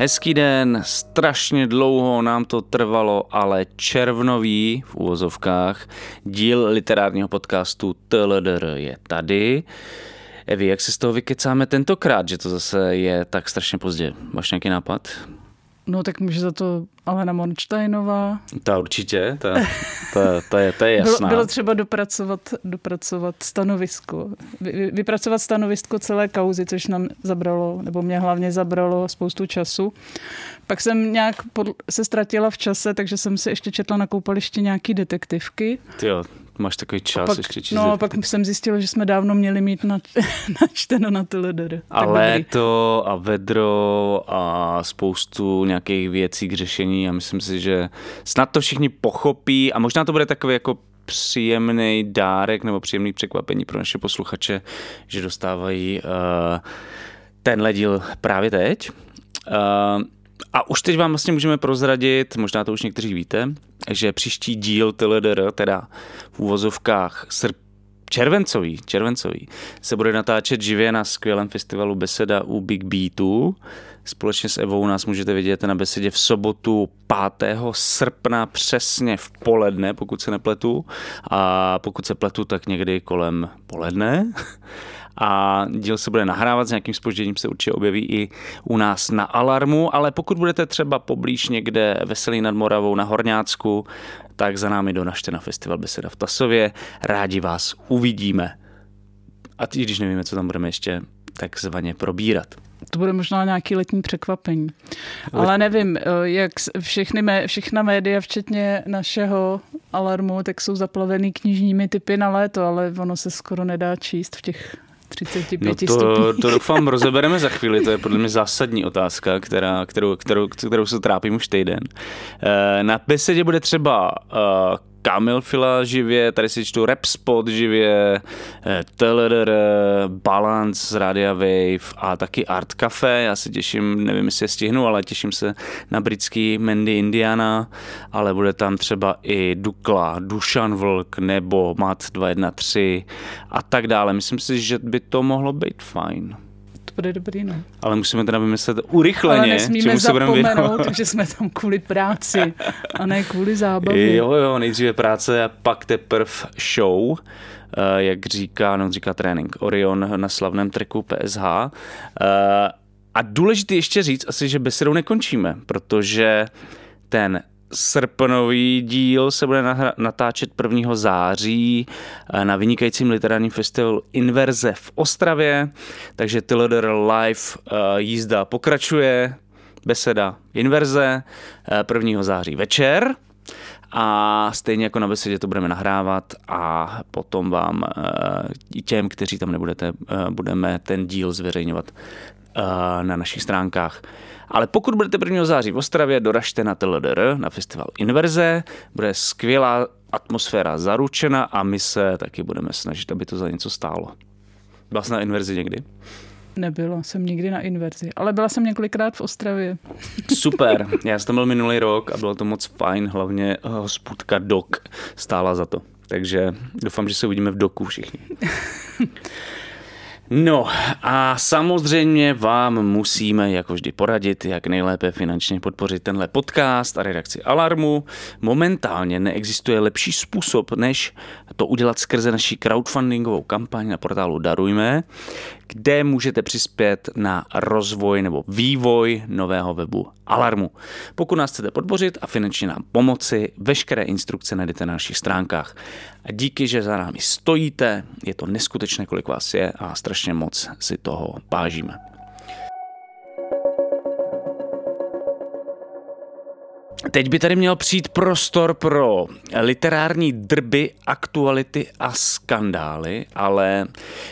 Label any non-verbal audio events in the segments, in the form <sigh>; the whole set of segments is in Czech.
Hezký den, strašně dlouho nám to trvalo, ale červnový v úvozovkách díl literárního podcastu TLDR je tady. Evi, jak se z toho vykecáme tentokrát, že to zase je tak strašně pozdě? Máš nějaký nápad? No tak může za to Alena Monštajnová. Ta určitě, ta, ta, ta, je, ta je jasná. Bylo, bylo třeba dopracovat, dopracovat stanovisko, vy, vypracovat stanovisko celé kauzy, což nám zabralo, nebo mě hlavně zabralo spoustu času. Pak jsem nějak pod, se ztratila v čase, takže jsem si ještě četla na koupališti nějaký detektivky. Jo, máš takový čas pak, ještě číst. No, pak jsem zjistila, že jsme dávno měli mít na, <laughs> načteno na TLDR. A léto a vedro a spoustu nějakých věcí k řešení a myslím si, že snad to všichni pochopí a možná to bude takový jako příjemný dárek nebo příjemný překvapení pro naše posluchače, že dostávají uh, tenhle díl právě teď. Uh, a už teď vám vlastně můžeme prozradit, možná to už někteří víte, že příští díl TLDR, teda v úvozovkách srp, červencový, červencový, se bude natáčet živě na skvělém festivalu Beseda u Big Beatu. Společně s Evou nás můžete vidět na besedě v sobotu 5. srpna přesně v poledne, pokud se nepletu. A pokud se pletu, tak někdy kolem poledne a díl se bude nahrávat s nějakým spožděním, se určitě objeví i u nás na Alarmu, ale pokud budete třeba poblíž někde Veselý nad Moravou na Horňácku, tak za námi donažte na festival Beseda v Tasově, rádi vás uvidíme. A i když nevíme, co tam budeme ještě takzvaně probírat. To bude možná nějaký letní překvapení. Ale nevím, eh, jak všechny, mé, všechna média, včetně našeho alarmu, tak jsou zaplavený knižními typy na léto, ale ono se skoro nedá číst v těch 35 no to, to doufám <laughs> rozebereme za chvíli, to je podle mě zásadní otázka, která, kterou, kterou, kterou se trápím už týden. Eh, na besedě bude třeba eh, Kamil Fila živě, tady si čtu Rap Spot živě, eh, TLR, Balance z Radia Wave a taky Art Cafe. Já se těším, nevím, jestli je stihnu, ale těším se na britský Mandy Indiana, ale bude tam třeba i Dukla, Dušan Vlk nebo Mat 213 a tak dále. Myslím si, že by to mohlo být fajn bude dobrý, no. Ale musíme teda vymyslet urychleně, Ale nesmíme čemu se budeme věnovat. že jsme tam kvůli práci a ne kvůli zábavě. Jo, jo, nejdříve práce a pak teprve show eh, jak říká, no říká trénink Orion na slavném treku PSH. Eh, a důležité ještě říct asi, že besedou nekončíme, protože ten srpnový díl se bude natáčet 1. září eh, na vynikajícím literárním festivalu Inverze v Ostravě, takže Tilder Live eh, jízda pokračuje, beseda Inverze 1. Eh, září večer a stejně jako na besedě to budeme nahrávat a potom vám těm, kteří tam nebudete, budeme ten díl zveřejňovat na našich stránkách. Ale pokud budete 1. září v Ostravě, doražte na TLDR, na festival Inverze, bude skvělá atmosféra zaručena a my se taky budeme snažit, aby to za něco stálo. Byla jsi na Inverzi někdy? Nebyla jsem nikdy na Inverzi, ale byla jsem několikrát v Ostravě. Super, <laughs> já jsem tam byl minulý rok a bylo to moc fajn, hlavně hospůdka Dok stála za to. Takže doufám, že se uvidíme v Doku všichni. <laughs> No a samozřejmě vám musíme jako vždy poradit, jak nejlépe finančně podpořit tenhle podcast a redakci Alarmu. Momentálně neexistuje lepší způsob, než to udělat skrze naší crowdfundingovou kampaň na portálu Darujme, kde můžete přispět na rozvoj nebo vývoj nového webu Alarmu. Pokud nás chcete podpořit a finančně nám pomoci, veškeré instrukce najdete na našich stránkách. A díky, že za námi stojíte, je to neskutečné, kolik vás je a strašně moc si toho vážíme. Teď by tady měl přijít prostor pro literární drby, aktuality a skandály, ale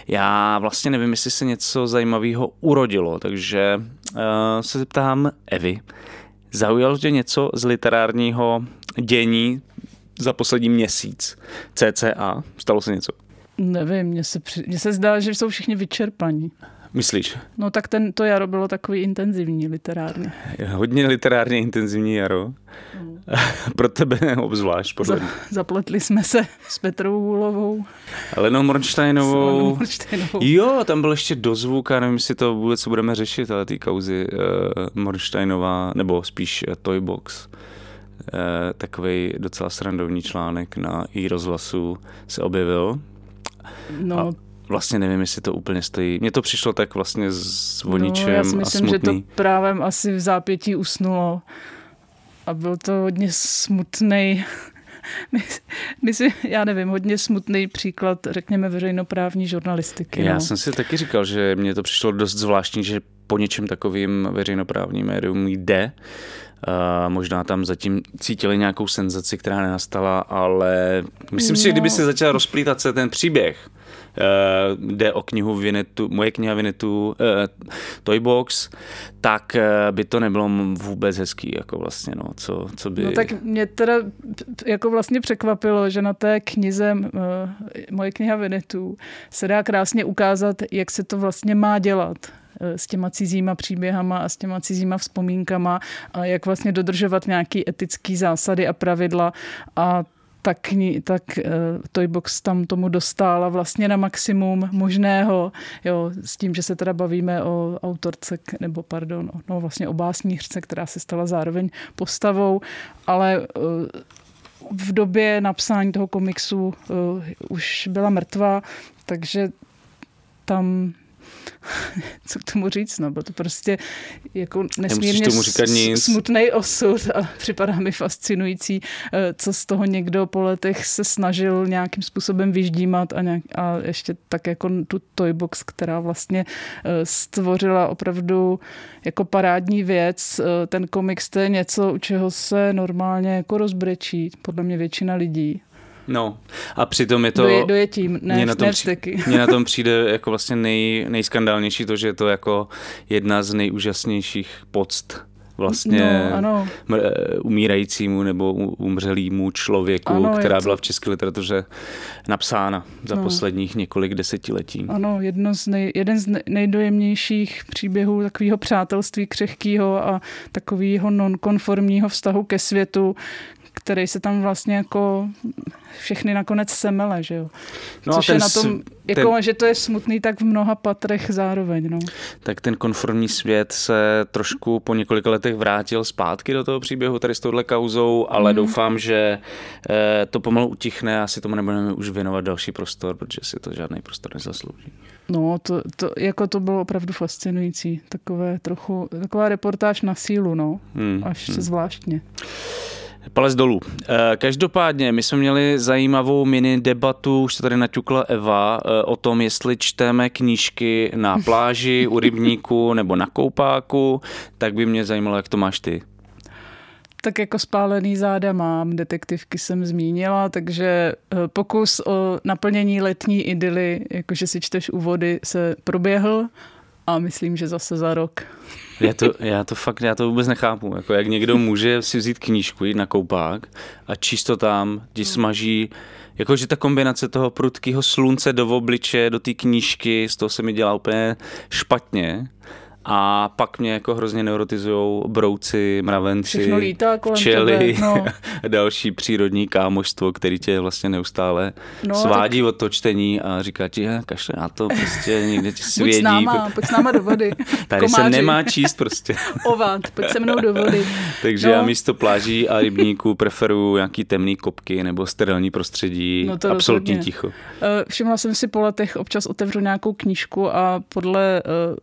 já vlastně nevím, jestli se něco zajímavého urodilo, takže uh, se zeptám Evy. Zaujalo tě něco z literárního dění za poslední měsíc? CCA? Stalo se něco? Nevím, mně se, při... mně se zdá, že jsou všichni vyčerpaní. Myslíš? No tak ten, to jaro bylo takový intenzivní literárně. Hodně literárně intenzivní jaro. Mm. <laughs> Pro tebe obzvlášť, podle Za, Zapletli jsme se s Petrou Hůlovou. Alenou Mornsteinovou. Mornsteinovou. Jo, tam byl ještě dozvuk, já nevím, jestli to vůbec budeme řešit, ale ty kauzy uh, Mornsteinová, nebo spíš uh, Toybox. Uh, takový docela srandovní článek na i rozhlasu se objevil. No, a vlastně nevím, jestli to úplně stojí. Mně to přišlo tak vlastně s voničem no, já si myslím, a že to právě asi v zápětí usnulo a byl to hodně smutný <laughs> myslím, já nevím, hodně smutný příklad, řekněme, veřejnoprávní žurnalistiky. Já no. jsem si taky říkal, že mně to přišlo dost zvláštní, že po něčem takovým veřejnoprávním médium jde. Uh, možná tam zatím cítili nějakou senzaci, která nenastala, ale myslím no. si, že kdyby se začal rozplítat se ten příběh, jde o knihu Vinetu, moje kniha Vinetu, uh, Toybox, tak uh, by to nebylo vůbec hezký, jako vlastně, no, co, co by... No tak mě teda jako vlastně překvapilo, že na té knize moje kniha Vinetu se dá krásně ukázat, jak se to vlastně má dělat s těma cizíma příběhama a s těma cizíma vzpomínkama a jak vlastně dodržovat nějaký etický zásady a pravidla. A tak, tak uh, Toybox tam tomu dostala vlastně na maximum možného, jo, s tím, že se teda bavíme o autorce, nebo pardon, no vlastně o básnířce, která se stala zároveň postavou, ale uh, v době napsání toho komiksu uh, už byla mrtvá, takže tam <laughs> co k tomu říct, no, bylo to prostě jako nesmírně tomu smutný osud a <laughs> připadá mi fascinující, eh, co z toho někdo po letech se snažil nějakým způsobem vyždímat a, nějak, a ještě tak jako tu Toybox, která vlastně eh, stvořila opravdu jako parádní věc. Eh, ten komiks to je něco, u čeho se normálně jako rozbrečí, podle mě většina lidí. No a přitom je to... Doje, dojetím, ne, mě na tom, při, Mně na tom přijde jako vlastně nej, nejskandálnější to, že je to jako jedna z nejúžasnějších poct vlastně no, ano. umírajícímu nebo umřelýmu člověku, ano, která byla v české literatuře napsána za no. posledních několik desetiletí. Ano, jedno z nej, jeden z nejdojemnějších příběhů takového přátelství křehkého a takového nonkonformního vztahu ke světu, který se tam vlastně jako všechny nakonec semele, že jo. No Což je na tom, jako, ten, že to je smutný tak v mnoha patrech zároveň, no. Tak ten konformní svět se trošku po několika letech vrátil zpátky do toho příběhu tady s touhle kauzou, ale mm. doufám, že eh, to pomalu utichne a si tomu nebudeme už věnovat další prostor, protože si to žádný prostor nezaslouží. No, to, to, jako to bylo opravdu fascinující. Takové trochu, taková reportáž na sílu, no. Hmm. Až hmm. zvláštně. Palec dolů. Eh, každopádně, my jsme měli zajímavou mini debatu, už to tady naťukla Eva, eh, o tom, jestli čteme knížky na pláži, u <laughs> rybníku nebo na koupáku, tak by mě zajímalo, jak to máš ty. Tak jako spálený záda mám, detektivky jsem zmínila, takže eh, pokus o naplnění letní idyly, jakože si čteš úvody, se proběhl a myslím, že zase za rok. Já to, já to fakt, já to vůbec nechápu. Jako jak někdo může si vzít knížku, jít na koupák a číst to tam, ti smaží, jakože ta kombinace toho prudkého slunce do obliče, do té knížky, z toho se mi dělá úplně špatně. A pak mě jako hrozně neurotizují brouci, mravenci, včely, tebe, no. <laughs> další přírodní kámoštvo, který tě vlastně neustále no, svádí tak... od to čtení a říká ti, kašle na to, prostě někde ti svědí. <laughs> Pojď s náma, pojď s náma do vody. <laughs> Tady Komáři. se nemá číst prostě. Ovat, pojď se mnou do vody. Takže no. já místo pláží a rybníků preferuju nějaký temný kopky nebo sterilní prostředí, no to absolutně rozhodně. ticho. Eh, všimla jsem si po letech, občas otevřu nějakou knížku a podle eh,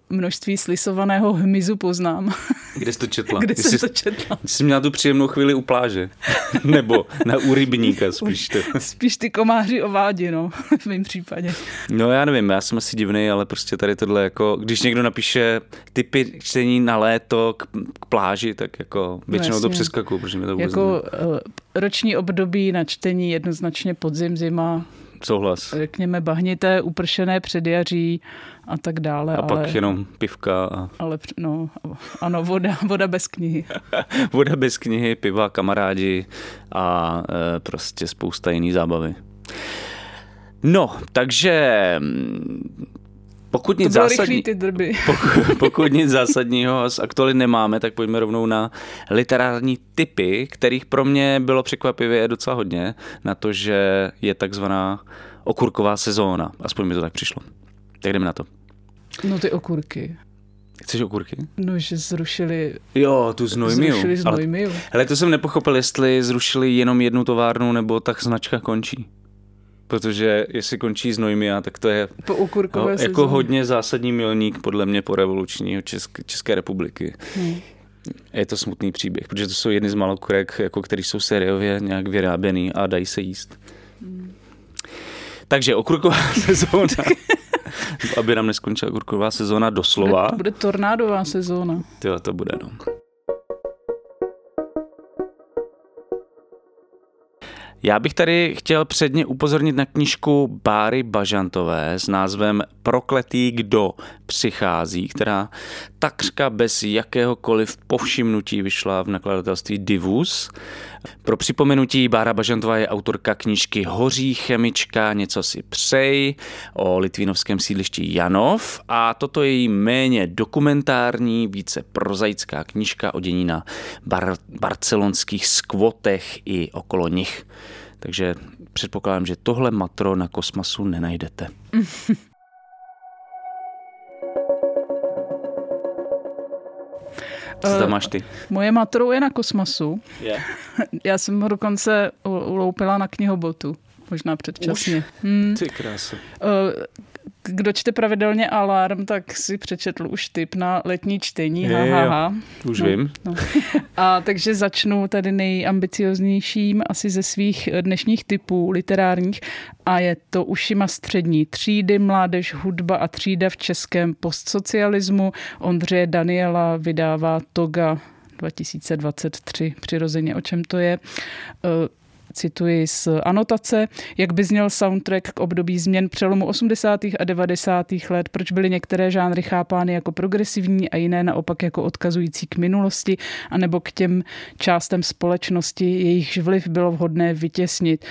množství slisov zpracovaného hmyzu poznám. Kde jsi to četla? Kde jsem to četla? Jsi měla tu příjemnou chvíli u pláže. <laughs> Nebo na u rybníka spíš to. Spíš ty komáři ovádi, no, <laughs> v mém případě. No já nevím, já jsem asi divný, ale prostě tady tohle jako, když někdo napíše typy čtení na léto k, k pláži, tak jako většinou no, to přeskakuju, protože mi to vůbec Jako nevím. Eh, roční období na čtení jednoznačně podzim, zima, Souhlas. Řekněme bahnité, upršené předjaří a tak dále. A ale, pak jenom pivka. A... Ale no, ano, voda, voda bez knihy. <laughs> voda bez knihy, piva, kamarádi a e, prostě spousta jiný zábavy. No, takže Pokud nic, zásadní, ty drby. <laughs> pokud, pokud nic zásadního z aktualit nemáme, tak pojďme rovnou na literární typy, kterých pro mě bylo překvapivě docela hodně, na to, že je takzvaná okurková sezóna. Aspoň mi to tak přišlo. Tak jdeme na to. No ty okurky. Chceš okurky? No, že zrušili... Jo, tu znojmiu. Zrušili znojmiu. Ale, hele, to jsem nepochopil, jestli zrušili jenom jednu továrnu, nebo tak značka končí. Protože jestli končí znojmia, tak to je po no, jako hodně zásadní milník podle mě po revolučního Česk- České republiky. Hmm. Je to smutný příběh, protože to jsou jedny z malokurek, jako který jsou sériově nějak vyráběný a dají se jíst. Hmm. Takže okurková <laughs> sezóna. <laughs> aby nám neskončila kurková sezóna doslova. Bude, bude tornádová sezóna. Jo, to bude, no. Já bych tady chtěl předně upozornit na knižku Báry Bažantové s názvem Prokletý kdo přichází, která takřka bez jakéhokoliv povšimnutí vyšla v nakladatelství Divus. Pro připomenutí Bára Bažantová je autorka knižky Hoří chemička, něco si přej o litvínovském sídlišti Janov a toto je její méně dokumentární, více prozaická knižka o dění na bar- barcelonských skvotech i okolo nich. Takže předpokládám, že tohle matro na kosmasu nenajdete. Co tam máš ty? Moje matro je na kosmasu. Yeah. <laughs> Já jsem ho dokonce uloupila na knihobotu. Možná předčasně. Už? Hmm. Ty krása. Eh, kdo čte pravidelně Alarm, tak si přečetl už tip na letní čtení. Ha, ha, ha. Už no, vím. No. A takže začnu tady nejambicioznějším asi ze svých dnešních typů literárních a je to Ušima střední třídy, mládež, hudba a třída v českém postsocialismu. Ondřeje Daniela vydává Toga 2023, přirozeně o čem to je eh, cituji z anotace, jak by zněl soundtrack k období změn přelomu 80. a 90. let, proč byly některé žánry chápány jako progresivní a jiné naopak jako odkazující k minulosti, anebo k těm částem společnosti, jejichž vliv bylo vhodné vytěsnit.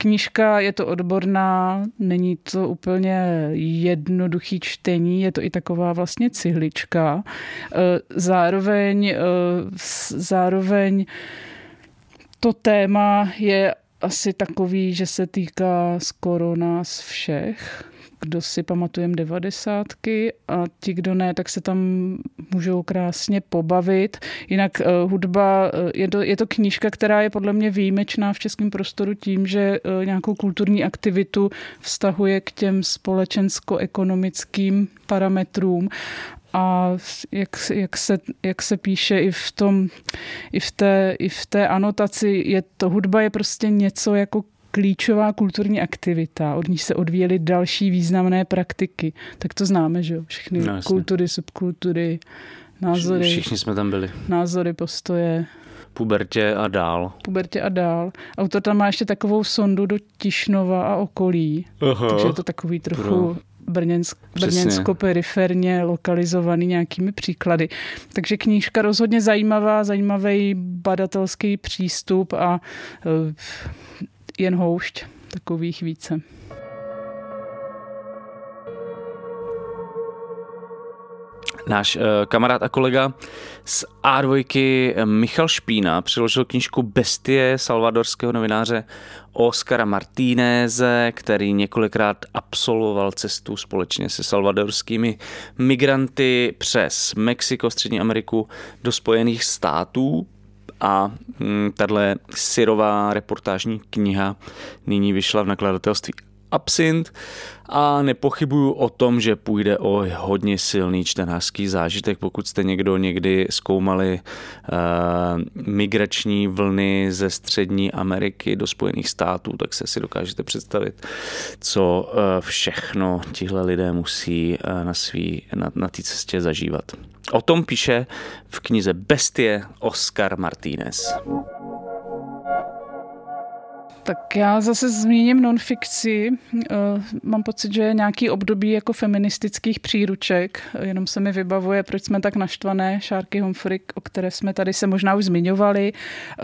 Knížka je to odborná, není to úplně jednoduchý čtení, je to i taková vlastně cihlička. E, zároveň, e, zároveň to téma je asi takový, že se týká skoro nás všech. Kdo si pamatujeme devadesátky a ti, kdo ne, tak se tam můžou krásně pobavit. Jinak uh, hudba, uh, je, to, je to knížka, která je podle mě výjimečná v českém prostoru tím, že uh, nějakou kulturní aktivitu vztahuje k těm společensko-ekonomickým parametrům a jak, jak, se, jak se píše i v, tom, i, v té, i v té anotaci, je to hudba je prostě něco jako klíčová kulturní aktivita, od níž se odvíjely další významné praktiky. Tak to známe, že jo? Všechny no, kultury, subkultury, názory. Všichni jsme tam byli. Názory, postoje. Pubertě a dál. Pubertě a dál. Autor tam má ještě takovou sondu do Tišnova a okolí. Aha. Takže je to takový trochu Pro Brněnsk, brněnsko-periferně lokalizovaný nějakými příklady. Takže knížka rozhodně zajímavá, zajímavý badatelský přístup a uh, jen houšť takových více. Náš uh, kamarád a kolega z A2 eh, Michal Špína přiložil knižku Bestie salvadorského novináře Oscara Martíneze, který několikrát absolvoval cestu společně se salvadorskými migranty přes Mexiko, Střední Ameriku do Spojených států. A hm, tahle syrová reportážní kniha nyní vyšla v nakladatelství Absint a nepochybuju o tom, že půjde o hodně silný čtenářský zážitek, pokud jste někdo někdy zkoumali uh, migrační vlny ze střední Ameriky do Spojených států, tak se si dokážete představit, co uh, všechno tihle lidé musí uh, na svý, na, na té cestě zažívat. O tom píše v knize Bestie Oscar Martínez. Tak já zase zmíním nonfikci. Eh, mám pocit, že je nějaký období jako feministických příruček. Jenom se mi vybavuje, proč jsme tak naštvané. Šárky Humphrey, o které jsme tady se možná už zmiňovali, eh,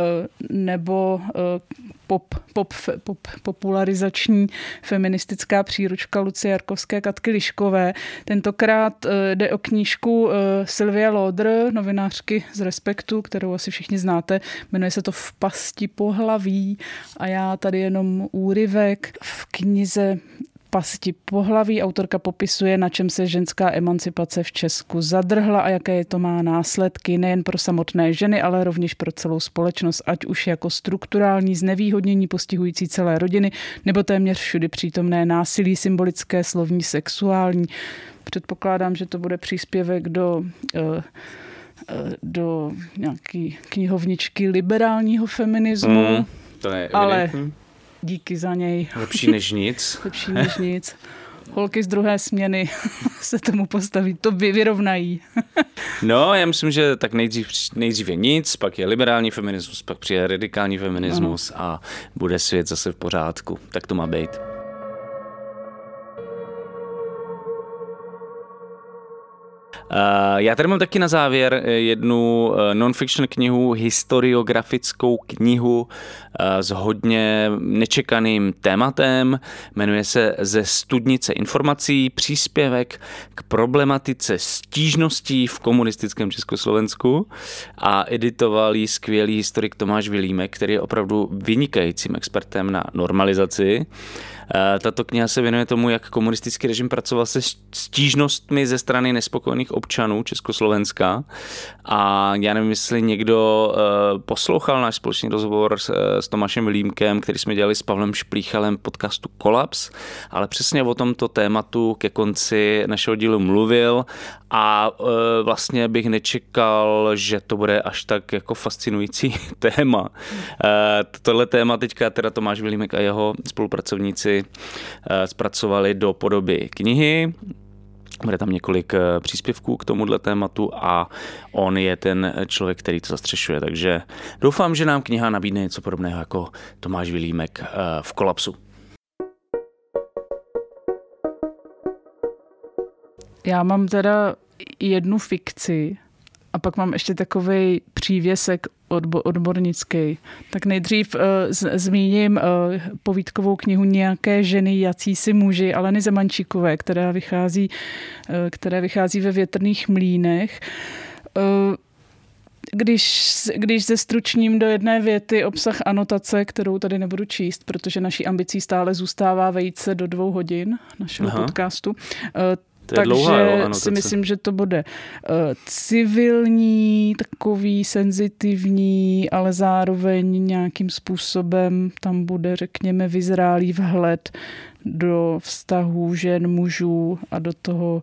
nebo eh, pop, pop, pop, popularizační feministická příručka Lucie Jarkovské Katky Liškové. Tentokrát eh, jde o knížku eh, Sylvia Lodr, novinářky z Respektu, kterou asi všichni znáte. Jmenuje se to V pasti pohlaví a já tady jenom úryvek v knize pasti pohlaví. Autorka popisuje, na čem se ženská emancipace v Česku zadrhla a jaké to má následky nejen pro samotné ženy, ale rovněž pro celou společnost, ať už jako strukturální znevýhodnění postihující celé rodiny, nebo téměř všudy přítomné násilí symbolické, slovní, sexuální. Předpokládám, že to bude příspěvek do eh, eh, do nějaký knihovničky liberálního feminismu. Mm, to je ale díky za něj. Lepší než nic. <laughs> Lepší než nic. Holky z druhé směny <laughs> se tomu postaví, to by vyrovnají. <laughs> no, já myslím, že tak nejdřív, nejdřív je nic, pak je liberální feminismus, pak přijde radikální feminismus ano. a bude svět zase v pořádku. Tak to má být. Já tady mám taky na závěr eh, jednu eh, non-fiction knihu, historiografickou knihu s hodně nečekaným tématem. Jmenuje se Ze studnice informací příspěvek k problematice stížností v komunistickém Československu a editoval ji skvělý historik Tomáš Vilímek, který je opravdu vynikajícím expertem na normalizaci. Eh, tato kniha se věnuje tomu, jak komunistický režim pracoval se stížnostmi ze strany nespokojených občanů Československa. A já nevím, jestli někdo eh, poslouchal náš společný rozhovor s, eh, s Tomášem Vilímkem, který jsme dělali s Pavlem Šplíchalem podcastu Kolaps, ale přesně o tomto tématu ke konci našeho dílu mluvil a vlastně bych nečekal, že to bude až tak jako fascinující <laughs> téma. Tohle téma teďka teda Tomáš Vilímek a jeho spolupracovníci Eh, zpracovali do podoby knihy. Bude tam několik eh, příspěvků k tomuhle tématu a on je ten člověk, který to zastřešuje. Takže doufám, že nám kniha nabídne něco podobného jako Tomáš Vilímek eh, v kolapsu. Já mám teda jednu fikci a pak mám ještě takový přívěsek odbo- odbornický. Tak nejdřív uh, z- zmíním uh, povídkovou knihu Nějaké ženy, jací si muži Aleny Zemančíkové, která vychází, uh, která vychází ve větrných mlínech. Uh, když, když ze stručním do jedné věty obsah anotace, kterou tady nebudu číst, protože naší ambicí stále zůstává vejít se do dvou hodin našeho Aha. podcastu, to je Takže dlouhá, jo, si myslím, že to bude uh, civilní, takový senzitivní, ale zároveň nějakým způsobem tam bude, řekněme, vyzrálý vhled do vztahů žen, mužů a do toho,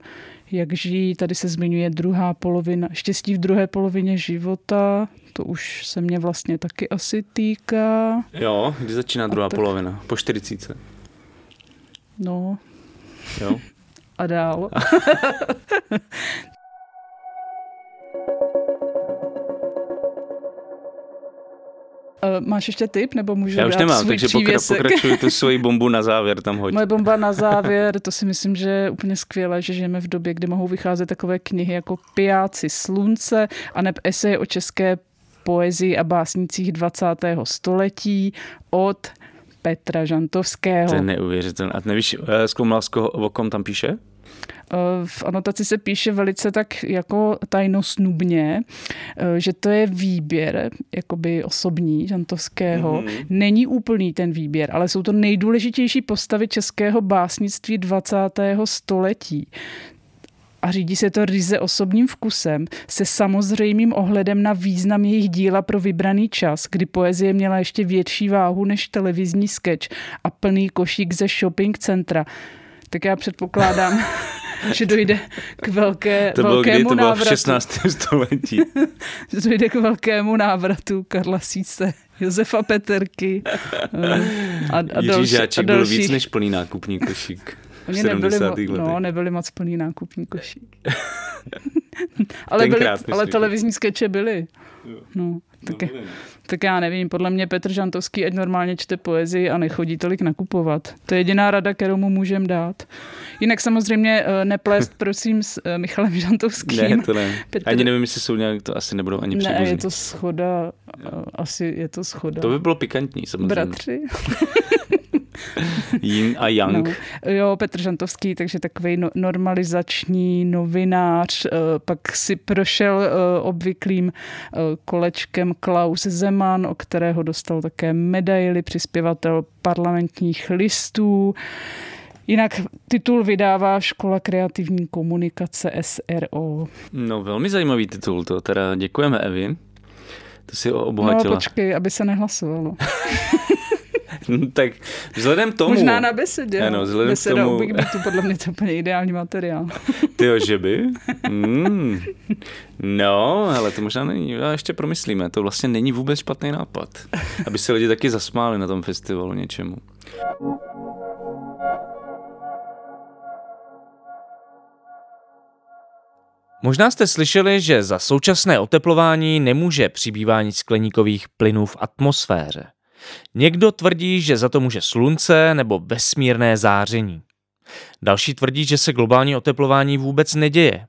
jak žijí. Tady se zmiňuje druhá polovina, štěstí v druhé polovině života, to už se mě vlastně taky asi týká. Jo, kdy začíná druhá tak... polovina? Po 40. No. Jo <laughs> a dál. <laughs> Máš ještě tip, nebo můžu Já už dát nemám, svůj takže přívěsek? pokračuj tu svoji <laughs> bombu na závěr tam hoď. Moje bomba na <laughs> závěr, to si myslím, že je úplně skvělé, že žijeme v době, kdy mohou vycházet takové knihy jako Pijáci slunce a neb esej o české poezii a básnicích 20. století od Petra Žantovského. To je neuvěřitelné. A nevíš, eh, zkoumal, o kom tam píše? Eh, v anotaci se píše velice tak jako tajnosnubně, eh, že to je výběr jakoby osobní Žantovského. Mm-hmm. Není úplný ten výběr, ale jsou to nejdůležitější postavy českého básnictví 20. století a řídí se to ryze osobním vkusem, se samozřejmým ohledem na význam jejich díla pro vybraný čas, kdy poezie měla ještě větší váhu než televizní sketch a plný košík ze shopping centra. Tak já předpokládám, <laughs> že dojde k velké, to velkému bylo, kdy to bylo návratu. v 16. století. <laughs> že dojde k velkému návratu Karla Síce, Josefa Peterky eh, a, a Jiří další, Žáček a další. byl víc než plný nákupní košík. Oni nebyli, mo- no, nebyli moc plný nákupní košík. <laughs> ale, byli, ale televizní skeče byly. No, tak, no, tak já nevím, podle mě Petr Žantovský ať normálně čte poezii a nechodí tolik nakupovat. To je jediná rada, kterou mu můžeme dát. Jinak samozřejmě eh, neplést, <laughs> prosím, s eh, Michalem Žantovským. Ne, to ne. Petr... Ani nevím, jestli jsou nějak, to asi nebudou ani příbuzní. Ne, je to schoda, asi je to schoda. To by bylo pikantní, samozřejmě. Bratři. <laughs> Yin a Yang. No, jo, Petr Žantovský, takže takový no, normalizační novinář, eh, pak si prošel eh, obvyklým eh, kolečkem Klaus Zeman, o kterého dostal také medaily, přispěvatel parlamentních listů. Jinak titul vydává Škola kreativní komunikace SRO. No, velmi zajímavý titul, to teda děkujeme Evi. To si obohatila. No počkej, aby se nehlasovalo. <laughs> <laughs> tak vzhledem tomu... Možná na besedě. Ano, vzhledem Beseda tomu... to podle mě to úplně ideální materiál. <laughs> Ty že by? Mm. No, ale to možná není. A ještě promyslíme. To vlastně není vůbec špatný nápad. Aby se lidi taky zasmáli na tom festivalu něčemu. Možná jste slyšeli, že za současné oteplování nemůže přibývání skleníkových plynů v atmosféře. Někdo tvrdí, že za to může slunce nebo vesmírné záření. Další tvrdí, že se globální oteplování vůbec neděje.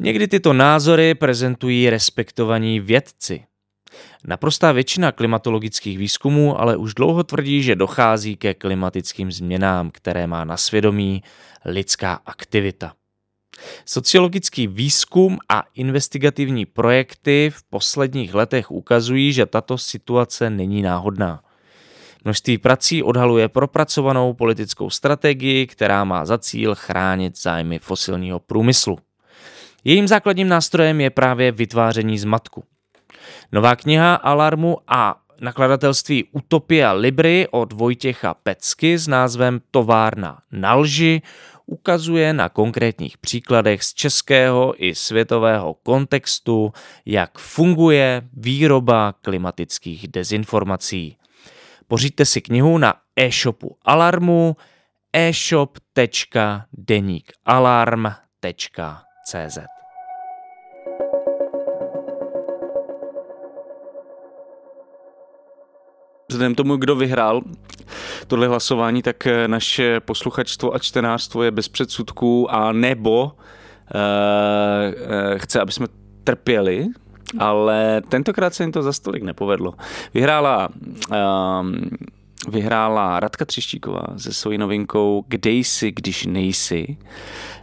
Někdy tyto názory prezentují respektovaní vědci. Naprostá většina klimatologických výzkumů ale už dlouho tvrdí, že dochází ke klimatickým změnám, které má na svědomí lidská aktivita. Sociologický výzkum a investigativní projekty v posledních letech ukazují, že tato situace není náhodná. Množství prací odhaluje propracovanou politickou strategii, která má za cíl chránit zájmy fosilního průmyslu. Jejím základním nástrojem je právě vytváření zmatku. Nová kniha Alarmu a nakladatelství Utopia Libry od Vojtěcha Pecky s názvem Továrna na lži ukazuje na konkrétních příkladech z českého i světového kontextu, jak funguje výroba klimatických dezinformací. Pořiďte si knihu na e-shopu Alarmu e-shop.denikalarm.cz Vzhledem tomu, kdo vyhrál tohle hlasování, tak eh, naše posluchačstvo a čtenářstvo je bez předsudků a nebo uh, uh, chce, aby jsme trpěli, ale tentokrát se jim to za stolik nepovedlo. Vyhrála uh, vyhrála Radka Třištíková se svojí novinkou Kde jsi, když nejsi.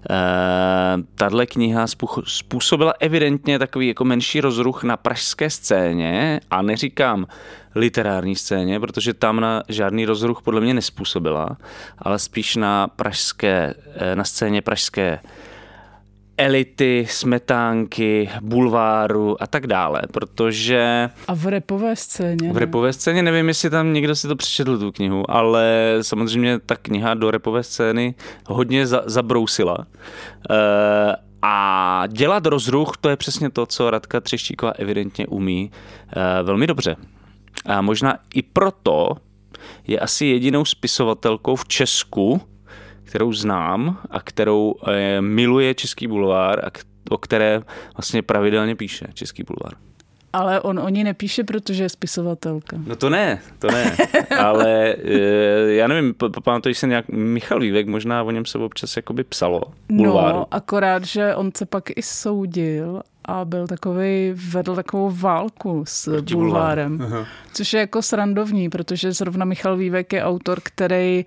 Uh, Tahle kniha způsobila evidentně takový jako menší rozruch na pražské scéně a neříkám literární scéně, protože tam na žádný rozruch podle mě nespůsobila, ale spíš na pražské, eh, na scéně pražské elity, smetánky, bulváru a tak dále, protože... A v repové scéně? V repové scéně nevím, jestli tam někdo si to přečetl, tu knihu, ale samozřejmě ta kniha do repové scény hodně za, zabrousila. E, a dělat rozruch, to je přesně to, co Radka Třeštíková evidentně umí e, velmi dobře. A možná i proto je asi jedinou spisovatelkou v Česku, kterou znám a kterou eh, miluje Český bulvár a o které vlastně pravidelně píše Český bulvár. Ale on o ní nepíše, protože je spisovatelka. No to ne, to ne. <laughs> Ale eh, já nevím, pamatuji se nějak Michal Vývek, možná o něm se občas jakoby psalo. Bulváru. No, akorát, že on se pak i soudil a byl takový, vedl takovou válku s Proti bulvárem, bulvár. což je jako srandovní, protože zrovna Michal Vývek je autor, který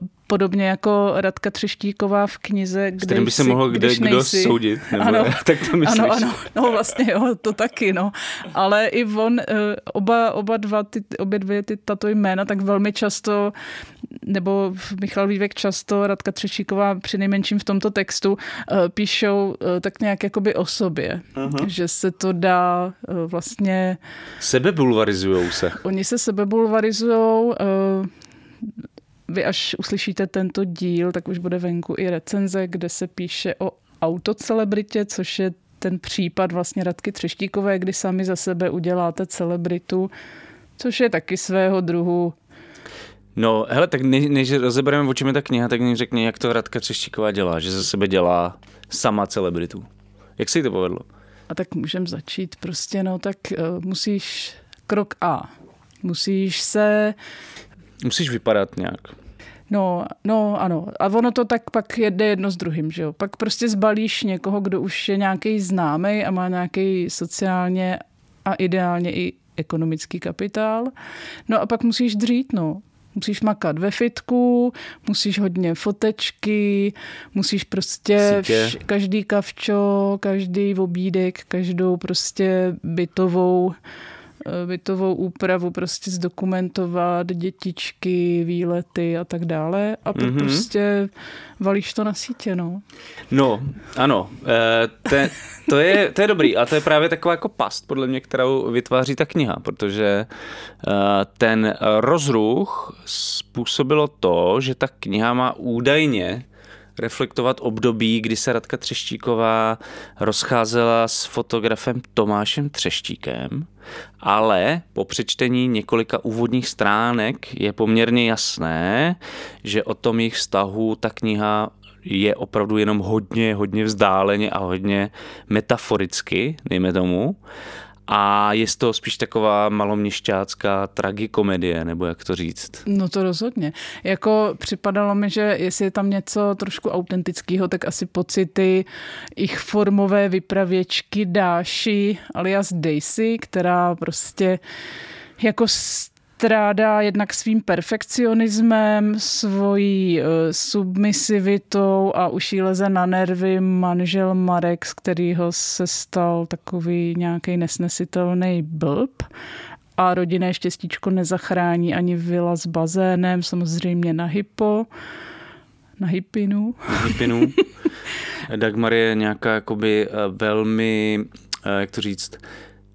uh, podobně jako Radka Třeštíková v knize, kde kterým by se mohl kde, kdo nejsi. soudit, nebo ano, tak to myslíš? Ano, ano, no vlastně jo, to taky, no. Ale i on, eh, oba, oba dva, ty, obě dvě ty, tato jména, tak velmi často, nebo Michal Vývek často, Radka Třeštíková při nejmenším v tomto textu, eh, píšou eh, tak nějak jakoby o sobě, uh-huh. že se to dá vlastně... Sebebulvarizujou se. Oni se sebebulvarizujou, vy až uslyšíte tento díl, tak už bude venku i recenze, kde se píše o autocelebritě, což je ten případ vlastně Radky Třeštíkové, kdy sami za sebe uděláte celebritu, což je taky svého druhu No, hele, tak než, než rozebereme, o čem je ta kniha, tak mi řekni, jak to Radka Třeštíková dělá, že za sebe dělá sama celebritu. Jak se jí to povedlo? A tak můžeme začít prostě, no tak uh, musíš krok A. Musíš se Musíš vypadat nějak. No, no, ano. A ono to tak pak jede jedno s druhým, že jo. Pak prostě zbalíš někoho, kdo už je nějaký známý a má nějaký sociálně a ideálně i ekonomický kapitál. No a pak musíš dřít, no. Musíš makat ve fitku, musíš hodně fotečky, musíš prostě vš, každý kavčo, každý obídek, každou prostě bytovou bytovou úpravu prostě zdokumentovat, dětičky, výlety a tak dále a mm-hmm. prostě valíš to na sítě, no. No, ano, e, te, to, je, to je dobrý a to je právě taková jako past, podle mě, kterou vytváří ta kniha, protože e, ten rozruch způsobilo to, že ta kniha má údajně reflektovat období, kdy se Radka Třeštíková rozcházela s fotografem Tomášem Třeštíkem, ale po přečtení několika úvodních stránek je poměrně jasné, že o tom jejich vztahu ta kniha je opravdu jenom hodně, hodně vzdáleně a hodně metaforicky, dejme tomu a je to spíš taková maloměšťácká tragikomedie, nebo jak to říct? No to rozhodně. Jako připadalo mi, že jestli je tam něco trošku autentického, tak asi pocity ich formové vypravěčky Dáši alias Daisy, která prostě jako strádá jednak svým perfekcionismem, svojí uh, submisivitou a už jí leze na nervy manžel Marek, z kterého se stal takový nějaký nesnesitelný blb a rodinné štěstíčko nezachrání ani vila s bazénem, samozřejmě na hypo, na hypinu. Na hypinu. <laughs> Dagmar je nějaká jakoby eh, velmi, eh, jak to říct,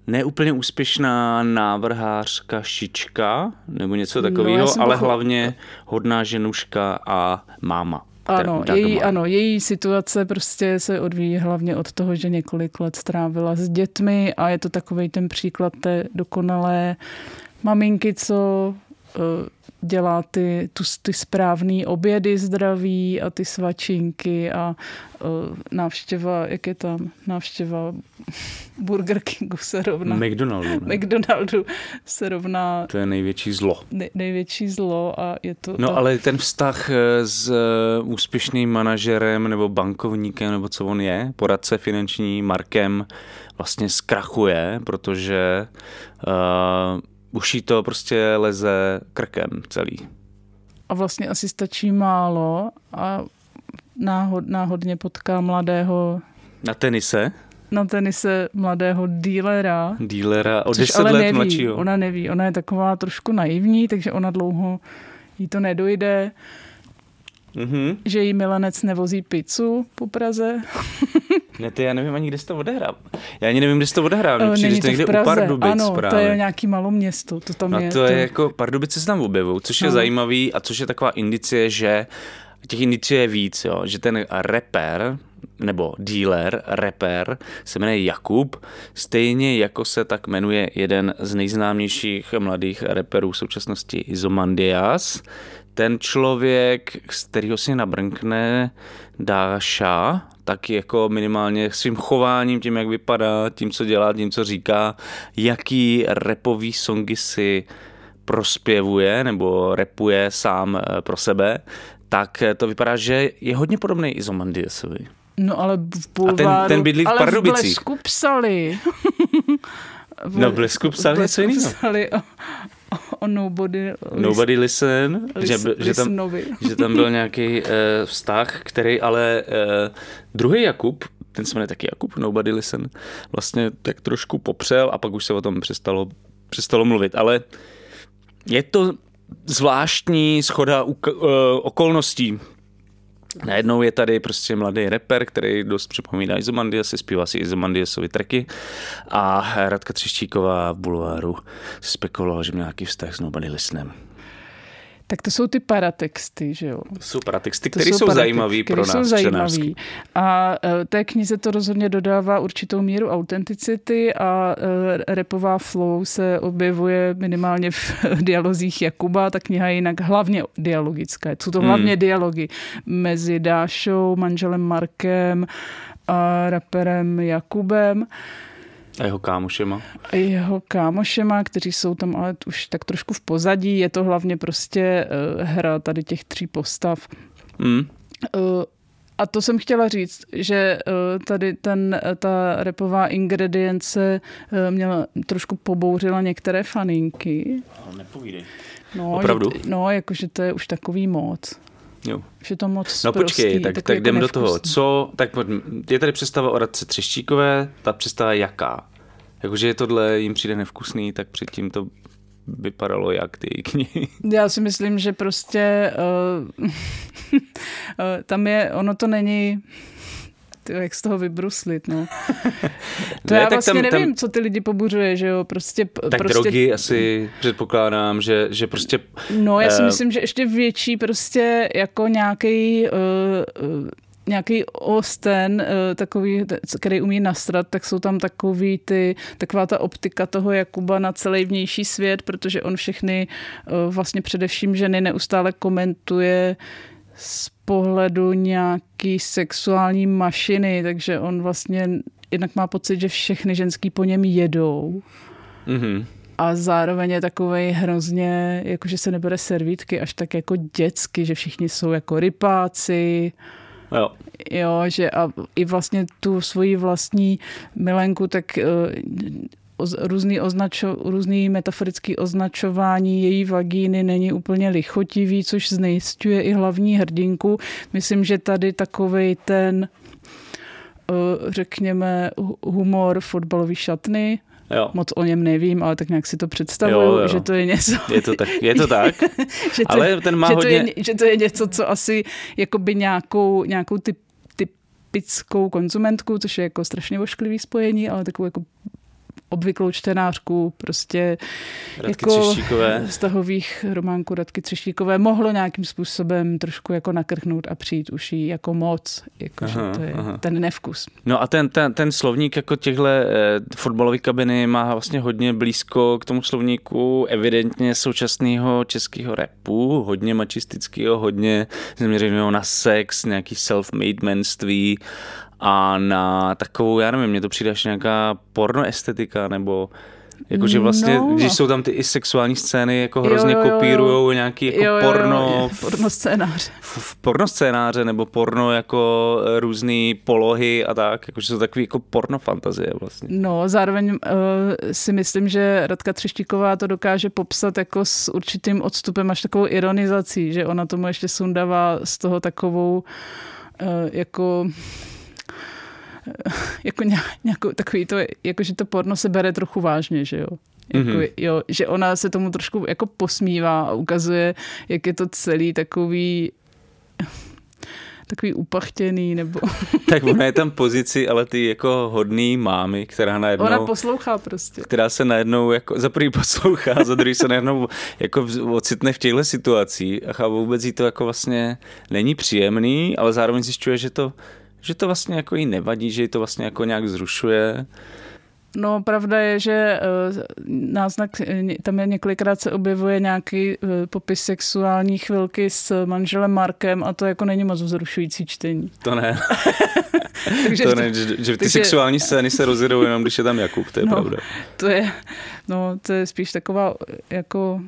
neúplně úspěšná návrhářka šička nebo něco takového, no, ale pochop... hlavně hodná ženuška a máma. Ano její, ano, její situace prostě se odvíjí hlavně od toho, že několik let strávila s dětmi a je to takový ten příklad té dokonalé maminky, co dělá ty, tu, ty správné obědy zdraví a ty svačinky a uh, návštěva, jak je tam, návštěva <laughs> Burger Kingu se rovná. McDonaldu. Ne? McDonaldu se rovná. To je největší zlo. Ne, největší zlo a je to... No to... ale ten vztah eh, s eh, úspěšným manažerem nebo bankovníkem, nebo co on je, poradce finanční Markem, vlastně zkrachuje, protože uh, už jí to prostě leze krkem celý. A vlastně asi stačí málo a náhod, náhodně potká mladého... Na tenise? Na tenise mladého dílera. Dílera o 10 let neví. mladšího. Ona neví, ona je taková trošku naivní, takže ona dlouho jí to nedojde. Mm-hmm. Že jí milenec nevozí pizzu po Praze. <laughs> Ne, ty já nevím ani, kde jsi to odehrál. Já ani nevím, kde jsi to odehrál. Mně přijde, že to někde u Pardubic ano, právě. to je nějaký malo město. To tam a je, to, to je jako, Pardubice se tam objevují, což je ano. zajímavý a což je taková indicie, že těch indicie je víc, jo, že ten rapper, nebo dealer, rapper, se jmenuje Jakub, stejně jako se tak jmenuje jeden z nejznámějších mladých rapperů v současnosti Izomandias, ten člověk, z kterého si nabrnkne Dáša, tak jako minimálně svým chováním, tím, jak vypadá, tím, co dělá, tím, co říká, jaký repový songy si prospěvuje nebo repuje sám eh, pro sebe, tak to vypadá, že je hodně podobný Izomandiasovi. No ale v bulváru, A ten, ten bydlí v Pardubicích. Ale v psali. no v Blesku psali něco jiného. psali o, <laughs> o Nobody, nobody Listen, listen že, že, tam, <laughs> že tam byl nějaký uh, vztah, který ale uh, druhý Jakub, ten se jmenuje taky Jakub, Nobody Listen, vlastně tak trošku popřel a pak už se o tom přestalo, přestalo mluvit. Ale je to zvláštní schoda uh, okolností, Najednou je tady prostě mladý rapper, který dost připomíná Izomandias, si zpívá si Izomandiasovy tracky a Radka Třeštíková v bulváru spekulovala, že měl nějaký vztah s Nobody Listenem. Tak to jsou ty paratexty, že jo? Jsou paratexty, které jsou, jsou zajímavé pro nás, jsou zajímavý. A e, té knize to rozhodně dodává určitou míru autenticity a e, repová flow se objevuje minimálně v <laughs> dialozích Jakuba. Ta kniha je jinak hlavně dialogická. Jsou to hlavně hmm. dialogy mezi Dášou, manželem Markem a raperem Jakubem. A jeho kámošema? A jeho kámošema, kteří jsou tam ale už tak trošku v pozadí. Je to hlavně prostě uh, hra tady těch tří postav. Mm. Uh, a to jsem chtěla říct, že uh, tady ten, ta repová ingredience uh, měla trošku pobouřila některé faninky. Nepovídej. No, Opravdu? Že, no, jakože to je už takový moc. Jo. Že to moc No prostý, počkej, tak, tak jako jdem do toho. nevkusný. Co, tak je tady představa o Radce Třeštíkové, ta představa jaká? Jakože je tohle jim přijde nevkusný, tak předtím to vypadalo jak ty knihy. <laughs> Já si myslím, že prostě uh, <laughs> tam je, ono to není, tyjo, jak z toho vybruslit, no. <laughs> To Ne, já tak vlastně tam- tam- nevím, co ty lidi pobuřuje, že jo, prostě... Tak prostě, drogy asi předpokládám, že, že prostě No, já si eh, myslím, že ještě větší prostě jako nějaký uh, uh, nějaký osten, uh, takový, který umí nastrat, tak jsou tam takový ty, taková ta optika toho Jakuba na celý vnější svět, protože on všechny uh, vlastně především ženy neustále komentuje z pohledu nějaký sexuální mašiny, takže on vlastně jednak má pocit, že všechny ženský po něm jedou mhm. a zároveň je takovej hrozně, jakože se nebere servítky až tak jako dětsky, že všichni jsou jako rypáci, jo. jo, že a i vlastně tu svoji vlastní milenku, tak uh, oz, různý, označo, různý metaforický označování její vagíny není úplně lichotivý, což znejistuje i hlavní hrdinku. Myslím, že tady takovej ten uh, řekněme, hu- humor fotbalový šatny, Jo. moc o něm nevím, ale tak nějak si to představuju, Jo, jo. že to je něco, Je to tak, je to tak. <laughs> že, to, Ale ten má že, hodně- to je, že to je něco, co asi jakoby nějakou, nějakou typ, typickou konzumentku, což je jako strašně ošklivý spojení, ale takovou jako obvyklou čtenářku, prostě Radky jako Třeštíkové. <laughs> vztahových románků Radky Třeštíkové mohlo nějakým způsobem trošku jako nakrknout a přijít už jí jako moc, jako že Aha, to je aha. ten nevkus. No a ten, ten, ten slovník jako těchto eh, fotbalové kabiny má vlastně hodně blízko k tomu slovníku evidentně současného českého repu, hodně mačistického, hodně zaměřeného na sex, nějaký self-made manství a na takovou, já nevím, mně to přijde až nějaká pornoestetika, nebo Jakože vlastně, No. když jsou tam ty i sexuální scény, jako hrozně Jo, jo, jo. kopírujou nějaký jako Jo, jo, jo, porno, je porno scénář. v, v porno scénáře nebo porno jako eh, různé polohy a tak, jakože jsou takový jako porno fantazie vlastně. No, zároveň uh, si myslím, že Radka Třeštíková to dokáže popsat jako s určitým odstupem až takovou ironizací, že ona tomu ještě sundává z toho takovou uh, jako <laughs> jako nějak, nějakou takový to, jako že to porno se bere trochu vážně, že jo. Jako, Mhm. mm-hmm. jo, že ona se tomu trošku jako posmívá a ukazuje, jak je to celý takový <laughs> takový upachtěný, nebo <laughs> Tak ona je tam pozici, ale ty jako hodný mámy, která najednou... ona poslouchá prostě. která se najednou jako za prvý poslouchá, za druhý se najednou jako ocitne v těchto situacích a vůbec jí to jako vlastně není příjemný, ale zároveň zjišťuje, že to, že to vlastně jako jí nevadí, že jí to vlastně jako nějak zrušuje. No, pravda je, že eh, náznak, eh, tam je několikrát se objevuje nějaký eh, popis sexuální chvilky s manželem Markem a to jako není moc vzrušující čtení. To ne, <laughs> Takže to ne, že, že ty takže- sexuální scény se rozjedou jenom, když je tam Jakub, to je No. pravda. to je, no, to je spíš taková jako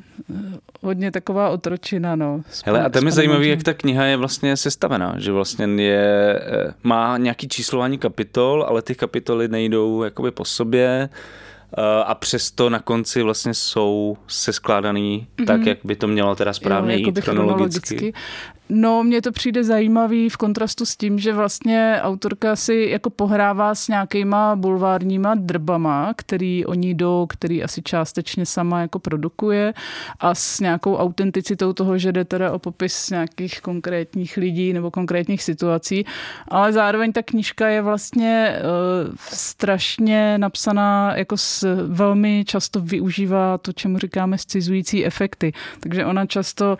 hodně taková otročina, no. s Hele, a tam je manželem. jak ta kniha je vlastně sestavená, že vlastně je, eh, má nějaký číslování kapitol, ale ty kapitoly nejdou jakoby po sobě eh, a přesto na konci vlastně jsou seskládaný mm-hmm. tak, jak by to mělo teda správně jo, jít jakoby chronologicky. No, mně to přijde zajímavý v kontrastu s tím, že vlastně autorka si jako pohrává s nějakýma bulvárníma drbama, který oni jdou, který asi částečně sama jako produkuje a s nějakou autenticitou toho, že jde teda o popis nějakých konkrétních lidí nebo konkrétních situací, ale zároveň ta knižka je vlastně uh, strašně napsaná, jako s, velmi často využívá to, čemu říkáme scizující efekty. Takže ona často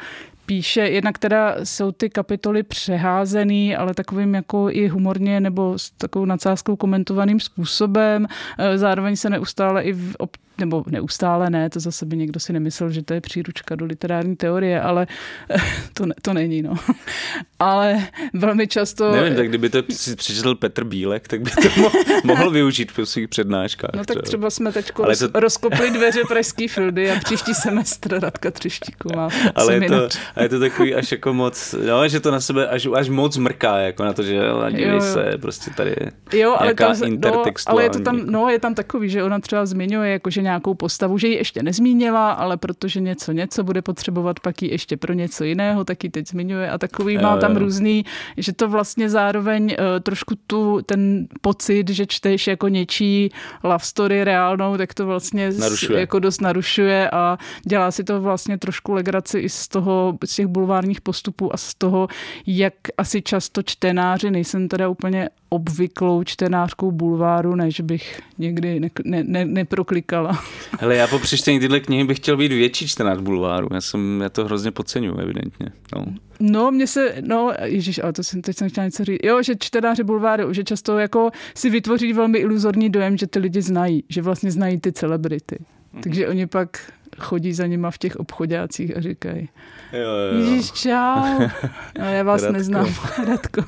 píše, jednak teda jsou ty kapitoly přeházený, ale takovým jako i humorně nebo s takovou nadsázkou komentovaným způsobem. Eh, Zároveň se neustále i v nebo neustále ne, to zase by někdo si nemyslel, že to je příručka do literární teorie, ale <laughs> to, ne, to není, no. <laughs> Ale velmi často... Nevím, tak kdyby to si přečetl Petr Bílek, tak by to mohl, mohl využít v svých přednáškách. No tak třeba jsme teď to... rozkopli dveře Pražský fildy a příští semestr Radka Třeštíková. Ale je, to, a je to takový až jako moc, no, že to na sebe až, až moc mrká, jako na to, že dívej se, prostě tady jo, ale tam, no, ale je to tam, no, je tam takový, že ona třeba zmiňuje jako, že nějakou postavu, že ji ještě nezmínila, ale protože něco, něco bude potřebovat, pak ji ještě pro něco jiného, tak ji teď zmiňuje a takový jo, má tam jo. různý, že to vlastně zároveň uh, trošku tu, ten pocit, že čteš jako něčí love story reálnou, tak to vlastně narušuje. jako dost narušuje a dělá si to vlastně trošku legraci i z toho, z těch bulvárních postupů a z toho, jak asi často čtenáři, nejsem teda úplně obvyklou čtenářkou bulváru, než bych někdy ne, ne, ne, neproklikala. <laughs> Hele, já po přečtení tyhle knihy bych chtěl být větší čtenář bulváru. Já, jsem, já to hrozně podceňuji, evidentně. No. No, mě se, no, ježíš, ale to jsem, teď jsem chtěla něco říct. Jo, že čtenáři bulváru, že často jako si vytvoří velmi iluzorní dojem, že ty lidi znají, že vlastně znají ty celebrity. Mm. Takže oni pak chodí za nima v těch obchodácích a říkají jo, jo. Ježíš, čau. <laughs> No, já vás Radko. neznám, <laughs> Radko.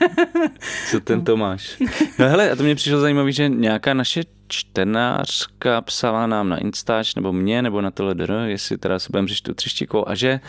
<laughs> Co ten Tomáš? No hele, a to mě přišlo zajímavé, že nějaká naše čtenářka psala nám na Instač, nebo mě, nebo na TLDR, jestli teda se budeme řešit tu třeštíkou, a že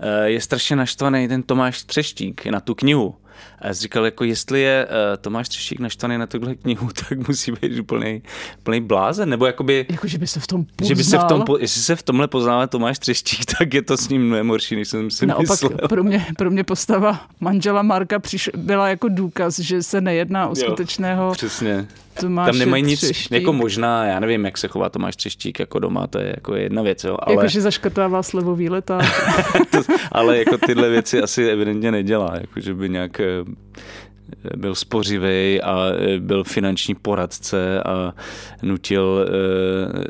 eh, je strašně naštvaný ten Tomáš Třeštík na tu knihu. A já jsem říkal, jako jestli je uh, Tomáš Třešík naštvaný na tuhle knihu, <laughs> tak musí být úplný, úplný blázen, nebo jakoby... Jako, že by se v tom poznal. Že by se v tom, jestli se v tomhle poznává Tomáš Třeštík, <laughs> tak je to s ním mnohem horší, než jsem si Naopak, myslel. Pro mě, pro mě postava manžela Marka přiš, byla jako důkaz, že se nejedná o skutečného jo, přesně. Tomáš tam nemají nic, třeštík. jako možná, já nevím, jak se chová Tomáš Třeštík jako doma, to je jako jedna věc, jo. Ale... Jakože zaškrtává slevový leták. <laughs> ale jako tyhle věci asi evidentně nedělá, jako že by nějak eh, byl spořivý a e, byl finanční poradce a nutil,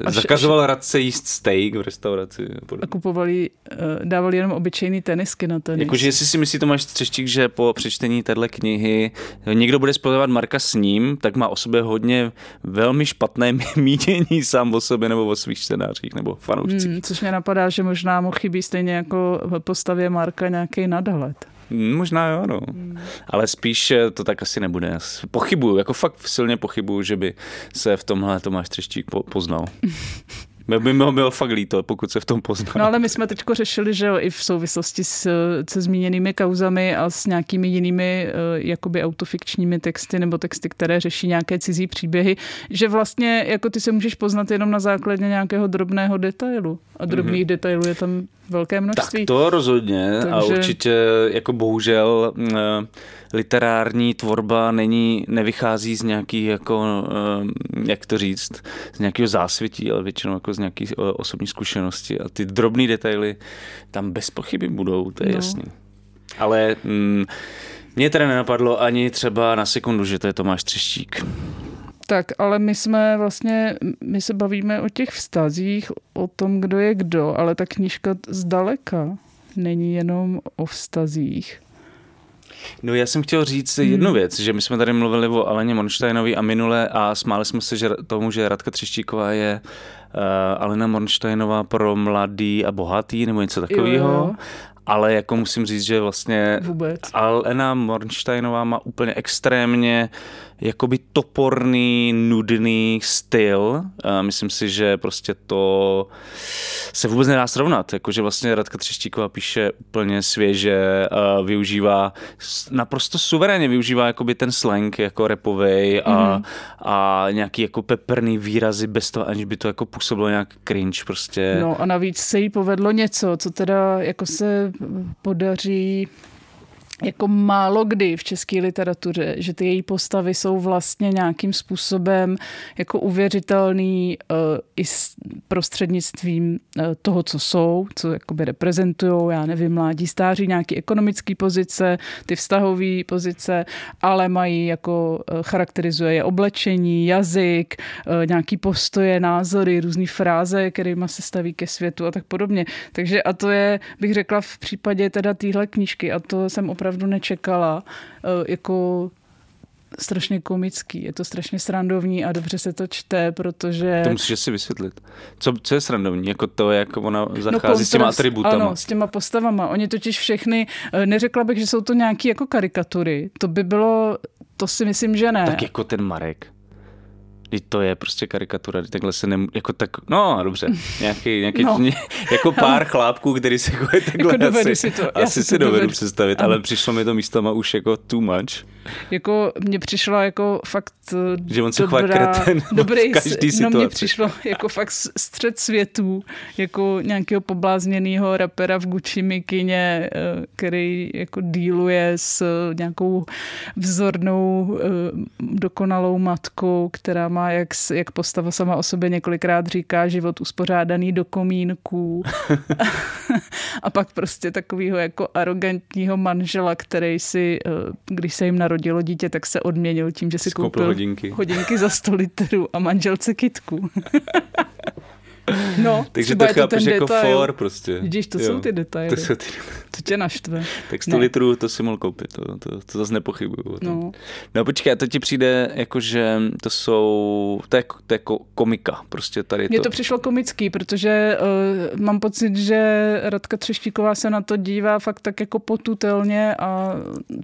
a zakazoval radce jíst steak v restauraci. A kupovali, e, dávali jenom obyčejný tenisky na tenis. Jakože jestli si myslí Tomáš Třeštík, že po přečtení téhle knihy někdo bude spojovat Marka s ním, tak má o sobě hodně velmi špatné <laughs> mínění sám o sobě nebo o svých čtenářích nebo fanoušcích. Hmm, což mě napadá, že možná mu chybí stejně jako v postavě Marka nějaký nadhled. Možná jo, no. Hmm. Ale spíš eh, to tak asi nebude. Pochybuju, jako fakt silně pochybuju, že by se v tomhle Tomáš Třeštík poznal. <laughs> Mě by mi bylo fakt líto, pokud se v tom pozná. No ale my jsme teď řešili, že jo, i v souvislosti s, se zmíněnými kauzami a s nějakými jinými uh, jakoby autofikčními texty nebo texty, které řeší nějaké cizí příběhy, že vlastně jako ty se můžeš poznat jenom na základě nějakého drobného detailu. A drobných mm-hmm. detailů je tam velké množství. Tak to rozhodně Takže... a určitě jako bohužel uh, literární tvorba není, nevychází z nějaký jako, uh, jak to říct, z nějakého zásvětí, ale většinou jako z nějaké uh, osobní zkušenosti a ty drobné detaily tam bez pochyby budou, to je no. jasný. Ale mm, mě teda nenapadlo ani třeba na sekundu, že to je Tomáš Třeštík. Tak, ale my jsme vlastně, my se bavíme o těch vztazích, o tom, kdo je kdo, ale ta knížka zdaleka není jenom o vztazích. No já jsem chtěl říct hmm. jednu věc, že my jsme tady mluvili o Aleně Monštajnovi a minule a smáli jsme se že tomu, že Radka Třeštíková je uh, Alena Monštajnová pro mladý a bohatý nebo něco takového. Ale jako musím říct, že vlastně Vůbec. Alena Mornsteinová má úplně extrémně jakoby toporný, nudný styl. Myslím si, že prostě to se vůbec nedá srovnat. Jakože vlastně Radka Třeštíková píše úplně svěže, využívá naprosto suverénně využívá jakoby ten slang jako repovej a, mm. a nějaký jako peprný výrazy bez toho, aniž by to jako působilo nějak cringe prostě. No a navíc se jí povedlo něco, co teda jako se podaří jako málo kdy v české literatuře, že ty její postavy jsou vlastně nějakým způsobem jako uvěřitelný uh, i s prostřednictvím uh, toho, co jsou, co jakoby reprezentují, já nevím, mládí, stáří, nějaký ekonomický pozice, ty vztahové pozice, ale mají jako uh, charakterizuje je oblečení, jazyk, uh, nějaký postoje, názory, různé fráze, kterými se staví ke světu a tak podobně. Takže a to je, bych řekla, v případě teda téhle knížky a to jsem opravdu opravdu nečekala. Eh, jako strašně komický, je to strašně srandovní a dobře se to čte, protože... To musíš si vysvětlit. Co, co je srandovní? Jako to, jak ona zachází no, s těma atributama. Ano, s těma postavama. Oni totiž všechny, eh, neřekla bych, že jsou to nějaké jako karikatury. To by bylo, to si myslím, že ne. Tak jako ten Marek. Teď to je prostě karikatura, takhle se nem, jako tak, no dobře, nějaký, nějaký no. jako <laughs> pár chlápků, který se jako takhle jako asi, si to, asi si, si dovedu, dovedu představit, ano. ale přišlo mi to místama už jako too much. Jako mně přišlo jako fakt eh, že on se dobrá, kreten <laughs> dobrý, v každý no mně přišlo jako fakt střed světů, jako nějakého poblázněného rapera v Gucci mikině, eh, který jako díluje s nějakou vzornou eh, dokonalou matkou, která má, jak, jak postava sama o sobě několikrát říká, život uspořádaný do komínků. <laughs> a pak prostě takového jako arrogantního manžela, který si, když se jim narodil narodilo dítě, tak se odměnil tím, že si Skopl koupil hodinky. hodinky za 100 litrů a manželce kitku. <laughs> No, <laughs> Takže to chápeš to jako detail. for prostě. Vidíš, to jo. jsou ty detaily. To, jsou ty... to tě naštve. Tak 100 ne. litrů to si mohl koupit, to, to, to zase nepochybuju. No. no počkej, a to ti přijde jako, že to jsou, to je, to je komika prostě tady Mně to. to přišlo komický, protože uh, mám pocit, že Radka Třeštíková se na to dívá fakt tak jako potutelně a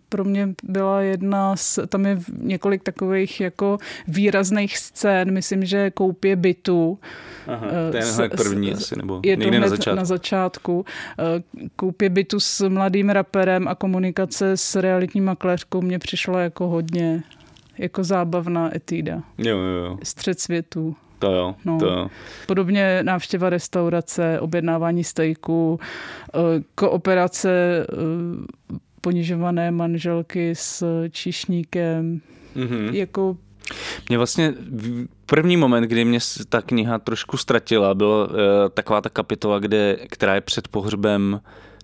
pro mě byla jedna z, tam je několik takových jako výrazných scén, myslím, že koupě bytu. Aha to je hned první asi, nebo je někde na začátku. na začátku. Eh, koupě bytu s mladým raperem a komunikace s realitní makléřkou mě přišla jako hodně jako zábavná etída. Jo, jo, jo. Střed světů. To jo, no. to jo. Podobně návštěva restaurace, objednávání stejku, eh, kooperace eh, ponižované manželky s číšníkem. Mm-hmm. Jako mě vlastně první moment, kdy mě ta kniha trošku ztratila, byla uh, taková ta kapitola, kde, která je před pohřbem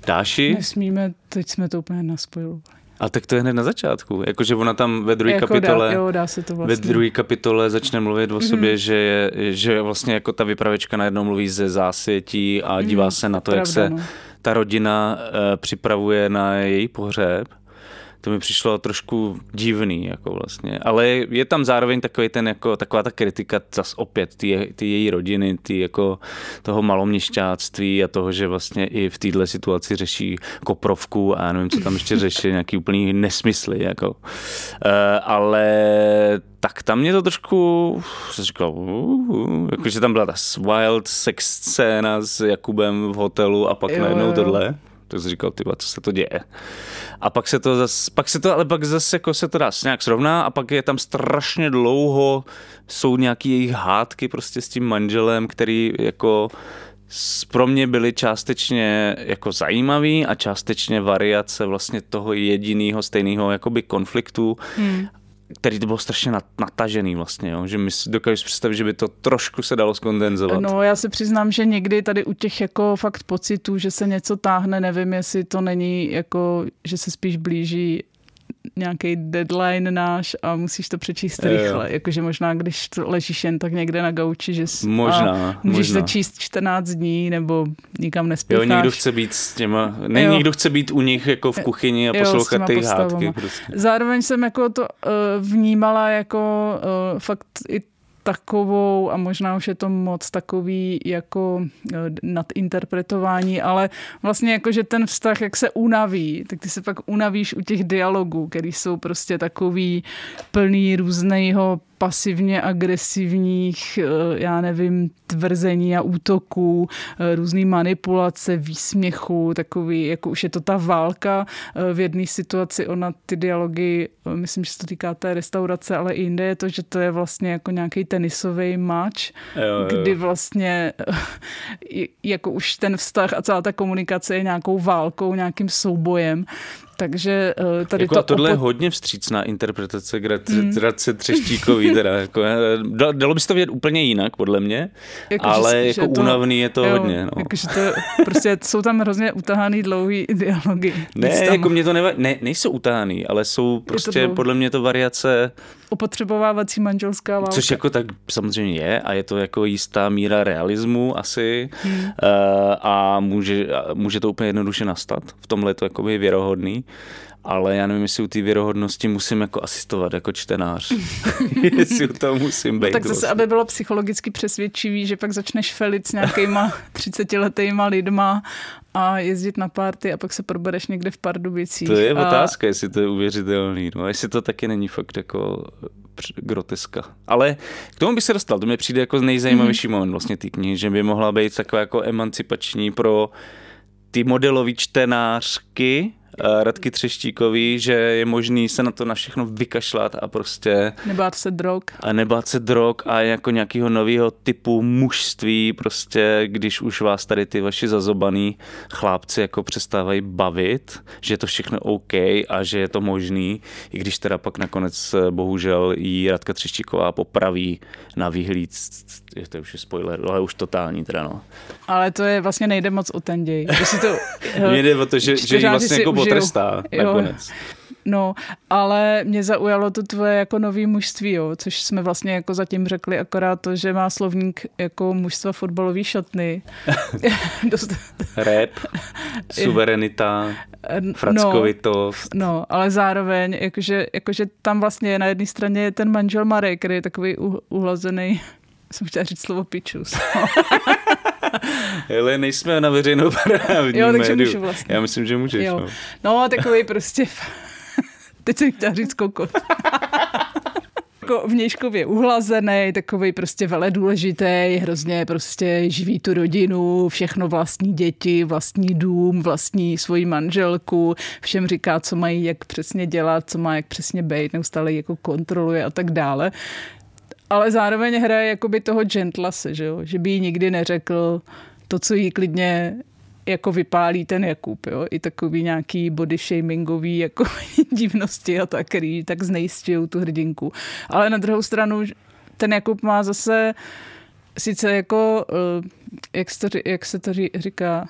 Dáši. Nesmíme, teď jsme to úplně naspojili. A tak to je hned na začátku. Jakože ona tam ve druhé jako kapitole, dá, jo, dá se to vlastně. ve druhé kapitole začne mluvit o mm-hmm. sobě, že je, že vlastně jako ta vypravečka najednou mluví ze zásvětí a dívá mm, se na to, Pravda, jak se no. ta rodina uh, připravuje na její pohřeb to mi přišlo trošku divný, jako vlastně. Ale je tam zároveň takový ten, jako, taková ta kritika zas opět, ty, ty její rodiny, ty jako toho maloměšťáctví a toho, že vlastně i v této situaci řeší koprovku a já nevím, co tam ještě řeší, <laughs> nějaký úplný nesmysly, jako. Uh, ale tak tam mě to trošku, jsem říkal, uh, uh, jakože tam byla ta wild sex scéna s Jakubem v hotelu a pak jo, najednou jo. tohle. Tak jsem říkal, ty co se to děje. A pak se to zase, pak se to, ale pak zase jako se to dá nějak srovná a pak je tam strašně dlouho, jsou nějaký jejich hádky prostě s tím manželem, který jako pro mě byly částečně jako zajímavý a částečně variace vlastně toho jediného stejného jakoby konfliktu. Hmm který to bylo strašně natažený vlastně, jo? že mi dokážu představit, že by to trošku se dalo skondenzovat. No já se přiznám, že někdy tady u těch jako fakt pocitů, že se něco táhne, nevím, jestli to není jako, že se spíš blíží nějaký deadline náš a musíš to přečíst jo, rychle. Jakože možná, když to ležíš jen tak někde na gauči, že možná, můžeš možná. to číst 14 dní nebo nikam nespěcháš. Jo, někdo chce být s těma, ne, jo. někdo chce být u nich jako v kuchyni a poslouchat ty hádky. Prostě. Zároveň jsem jako to uh, vnímala jako uh, fakt i takovou, a možná už je to moc takový jako eh, nadinterpretování, ale vlastně jako, že ten vztah, jak se unaví, tak ty se pak unavíš u těch dialogů, který jsou prostě takový plný různého pasivně agresivních, eh, já nevím, tvrzení a útoků, eh, různý manipulace, výsměchu, takový, jako už je to ta válka eh, v jedné situaci, ona ty dialogy, myslím, že se to týká té restaurace, ale i jinde je to, že to je vlastně jako nějaký tenisový mač, kdy vlastně jako už ten vztah a celá ta komunikace je nějakou válkou, nějakým soubojem takže uh, tady jako to... tohle opo... je hodně vstřícná interpretace Gradce mm. Třeštíkový, teda. Jako, dalo by se to vědět úplně jinak, podle mě, jako, ale že, jako že to, únavný je to jo, hodně. No. Jako, že to, prostě jsou tam hrozně utahaný dlouhý dialogy. Ne, jako mě to neva... ne, nejsou utahaný, ale jsou prostě podle mě to variace opotřebovávací manželská válka. Což jako tak samozřejmě je a je to jako jistá míra realismu asi hmm. uh, a může, může to úplně jednoduše nastat. V tomhle je to jako věrohodný. Ale já nevím, jestli u té věrohodnosti musím jako asistovat jako čtenář. <laughs> <laughs> jestli u toho musím no být. No, tak zase, vlastně. aby bylo psychologicky přesvědčivý, že pak začneš felit s nějakýma <laughs> 30-letýma lidma a jezdit na párty a pak se probereš někde v Pardubicích. To je a... otázka, jestli to je uvěřitelný. No, jestli to taky není fakt jako groteska. Ale k tomu bych se dostal. To mi přijde jako nejzajímavější mm-hmm. moment vlastně té knihy, že by mohla být taková jako emancipační pro ty modelové čtenářky, Radky Třeštíkový, že je možný se na to na všechno vykašlat a prostě... Nebát se drog. A nebát se drog a jako nějakého nového typu mužství, prostě když už vás tady ty vaši zazobaný chlápci jako přestávají bavit, že je to všechno OK a že je to možný, i když teda pak nakonec eh, bohužel jí Radka Třeštíková popraví na výhlíd, to už je spoiler, ale už totální teda no. Ale to je vlastně nejde moc o ten děj. To, <laughs> Mně jde o to, že, že jí vlastně jako potrestá nakonec. No, ale mě zaujalo to tvoje jako nový mužství, jo, což jsme vlastně jako zatím řekli akorát to, že má slovník jako mužstva fotbalový šatny. <laughs> Dost... Rap, <laughs> suverenita, frackovitost. No, no, ale zároveň, jakože, jakože tam vlastně na jedné straně je ten manžel Marek, který je takový uhlazený jsem chtěla říct slovo pičus. <laughs> Ale nejsme na veřejnoprávním Jo, takže můžu vlastně. Já myslím, že můžeš. Jo. No. no, takový prostě, <laughs> teď jsem chtěla říct kokot. <laughs> jako vnějškově uhlazený, takový prostě vele důležitý, hrozně prostě živí tu rodinu, všechno vlastní děti, vlastní dům, vlastní svoji manželku, všem říká, co mají jak přesně dělat, co má jak přesně být, neustále jako kontroluje a tak dále ale zároveň hraje jakoby toho gentlase, že, jo? že by jí nikdy neřekl to, co jí klidně jako vypálí ten Jakub, jo? i takový nějaký body shamingový jako <laughs> divnosti a tak, který tak znejistějí tu hrdinku. Ale na druhou stranu ten Jakub má zase sice jako, eh, jak se to, jak se to říká,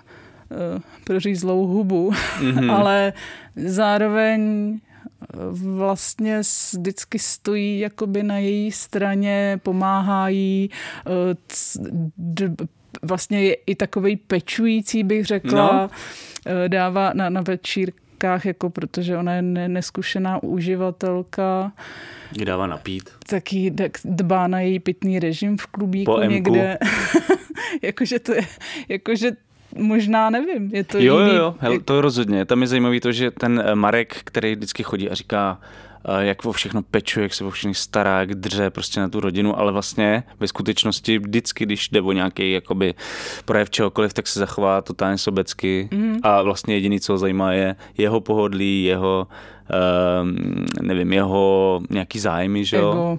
eh, prořízlou hubu, mm-hmm. <laughs> ale zároveň vlastně vždycky stojí jakoby na její straně, pomáhá jí, eh, vlastně je i takový pečující, bych řekla, no. Eh, dává na, na večírkách, jako protože ona je neskušená uživatelka. Ji dává napít. Taky dbá na její pitný režim v klubíku po někde. <laughs> jakože to je, jakože možná nevím, je to Jo, jiný. jo, jo, Hel, to rozhodně. Tam je zajímavý to, že ten eh, Marek, který vždycky chodí a říká, eh, jak o všechno pečuje, jak se o všechny stará, jak dře prostě na tu rodinu, ale vlastně ve skutečnosti vždycky, když jde o nějaký jakoby projev čehokoliv, tak se zachová totálně sobecky mm. a vlastně jediný, co ho zajímá, je jeho pohodlí, jeho nevím, jeho nějaký zájmy, že jo?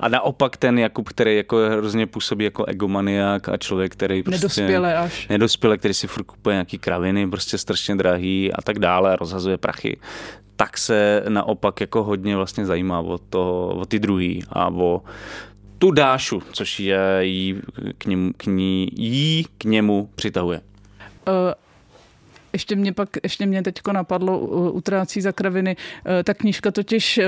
A naopak ten Jakub, který jako hrozně působí jako egomaniak a člověk, který prostě... Nedospěle až. Nedospěle, který si furt kupuje nějaký kraviny, prostě strašně drahý a tak dále, rozhazuje prachy tak se naopak jako hodně vlastně zajímá o, to, o ty druhý a o tu Dášu, což je jí k, němu, k, ní, jí k němu přitahuje. Uh, ještě mě pak, ještě mě teďko napadlo, uh, utrácí za kraviny. Uh, ta knížka totiž uh,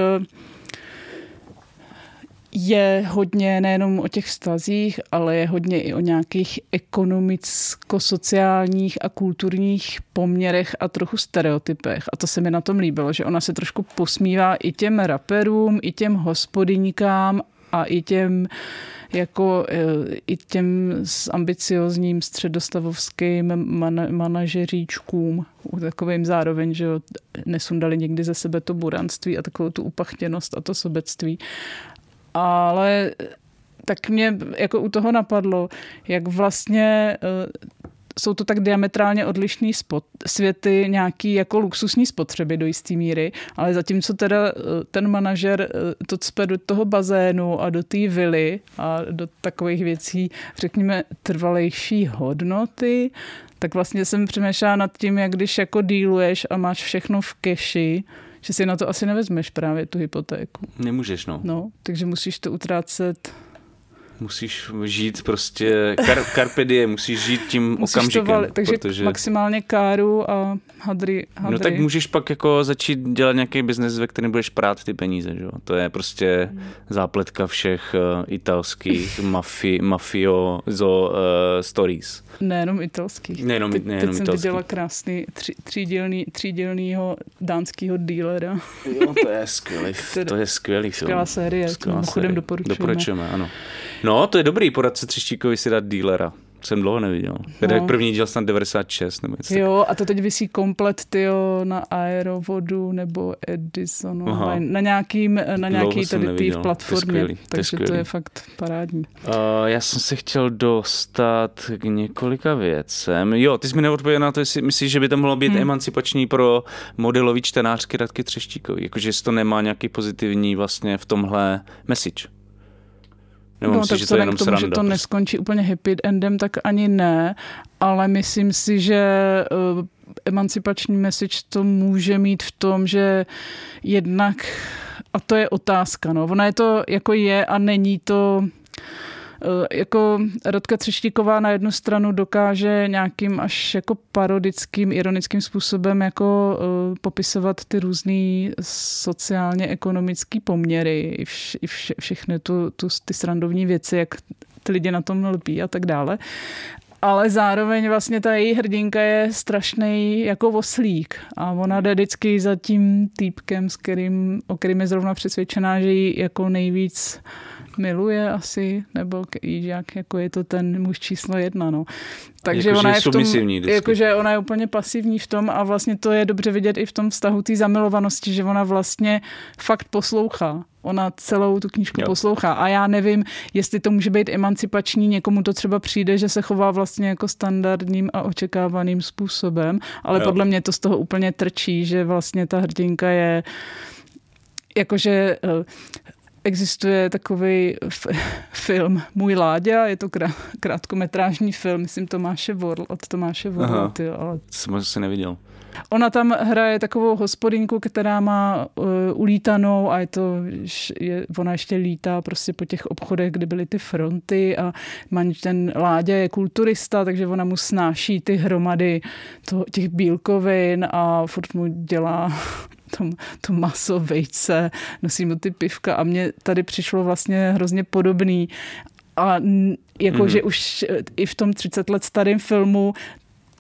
je hodně nejenom o těch vztazích, ale je hodně i o nějakých ekonomicko-sociálních a kulturních poměrech a trochu stereotypech. A to se mi na tom líbilo, že ona se trošku posmívá i těm raperům, i těm hospodyníkám a i těm jako e, i těm s ambiciozním středostavovským man, manažeříčkům, takovým zároveň, že nesundali někdy ze sebe to buranství a takovou tu upachtěnost a to sobectví. Ale tak mě jako u toho napadlo, jak vlastně eh, jsou to tak diametrálně odlišný spot, světy nějaký jako luxusní spotřeby do jisté míry, ale zatímco teda eh, ten manažer eh, to cpe do toho bazénu a do té vily a do takových věcí, řekněme, trvalejší hodnoty, tak vlastně jsem přemýšlela nad tím, jak když jako díluješ a máš všechno v keši, že si na to asi nevezmeš právě tu hypotéku. Nemůžeš, no. No, takže musíš to utrácet musíš žít prostě, kar, carpe diem, musíš žít tím musíš okamžikem. To vali, takže protože... maximálně káru a hadry, hadry. No tak můžeš pak jako začít dělat nějaký biznes, ve kterém budeš prát ty peníze, že? To je prostě hmm. zápletka všech uh, italských <laughs> mafi, mafio zo, uh, stories. Nejenom italských. Nejenom, Teď, nejenom teď italský. jsem viděla krásný tři, třídělný, třídělnýho dánského dílera. Jo, to je skvělý, <laughs> to je skvělý film. Skvělá série, Skvělá série. doporučujeme. Doporučujeme, ano. No, to je dobrý poradce Třeštíkovi si dát dílera jsem dlouho neviděl. Teda no. první díl snad 96 nebo něco. Jo, a to teď vysí komplet tyjo, na Aerovodu nebo Edisonu, Aha. na, nějakým, na nějaký tady tý platformě. To je takže to je, to je fakt parádní. Uh, já jsem se chtěl dostat k několika věcem. Jo, ty jsi mi neodpověděl na to, jestli myslíš, že by to mohlo být hmm. emancipační pro modelový čtenářky Radky Třeštíkový. Jakože to nemá nějaký pozitivní vlastně v tomhle message. Nebo no, myslíš, tak že to je jenom tomu, sranda, že to prostě? neskončí úplně happy endem, tak ani ne, ale myslím si, že uh, emancipační message to může mít v tom, že jednak, a to je otázka, no, ona je to jako je a není to jako Rodka Třeštíková na jednu stranu dokáže nějakým až jako parodickým, ironickým způsobem jako uh, popisovat ty různé sociálně ekonomické poměry, i, vš, i vš, všechny tu, tu, ty srandovní věci, jak ty lidi na tom lpí a tak dále. Ale zároveň vlastně ta její hrdinka je strašný jako voslík a ona jde vždycky za tím týpkem, s kterým, o kterým je zrovna přesvědčená, že ji jako nejvíc miluje asi, nebo jak jako je to ten muž číslo jedna, no. Takže jako, ona je v tom, jakože ona je úplně pasivní v tom a vlastně to je dobře vidět i v tom vztahu té zamilovanosti, že ona vlastně fakt poslouchá. Ona celou tu knížku jo. poslouchá a já nevím, jestli to může být emancipační, někomu to třeba přijde, že se chová vlastně jako standardním a očekávaným způsobem, ale jo. podle mě to z toho úplně trčí, že vlastně ta hrdinka je jakože eh, existuje takový <laughs> film Můj Láďa, je to krá- krátkometrážní film, myslím Tomáše Vorl, od Tomáše Vorl. Ty, ale... Jsem se neviděl. Ona tam hraje takovou hospodinku, která má uh, ulítanou a je to, je, ona ještě lítá prostě po těch obchodech, kde byly ty fronty a manž ten Láďa je kulturista, takže ona mu snáší ty hromady toho, těch bílkovin a furt mu dělá <laughs> to, to maso, vejce, nosí mu ty pivka a mně tady přišlo vlastně hrozně podobný a jakože mm. už i v tom 30 let starém filmu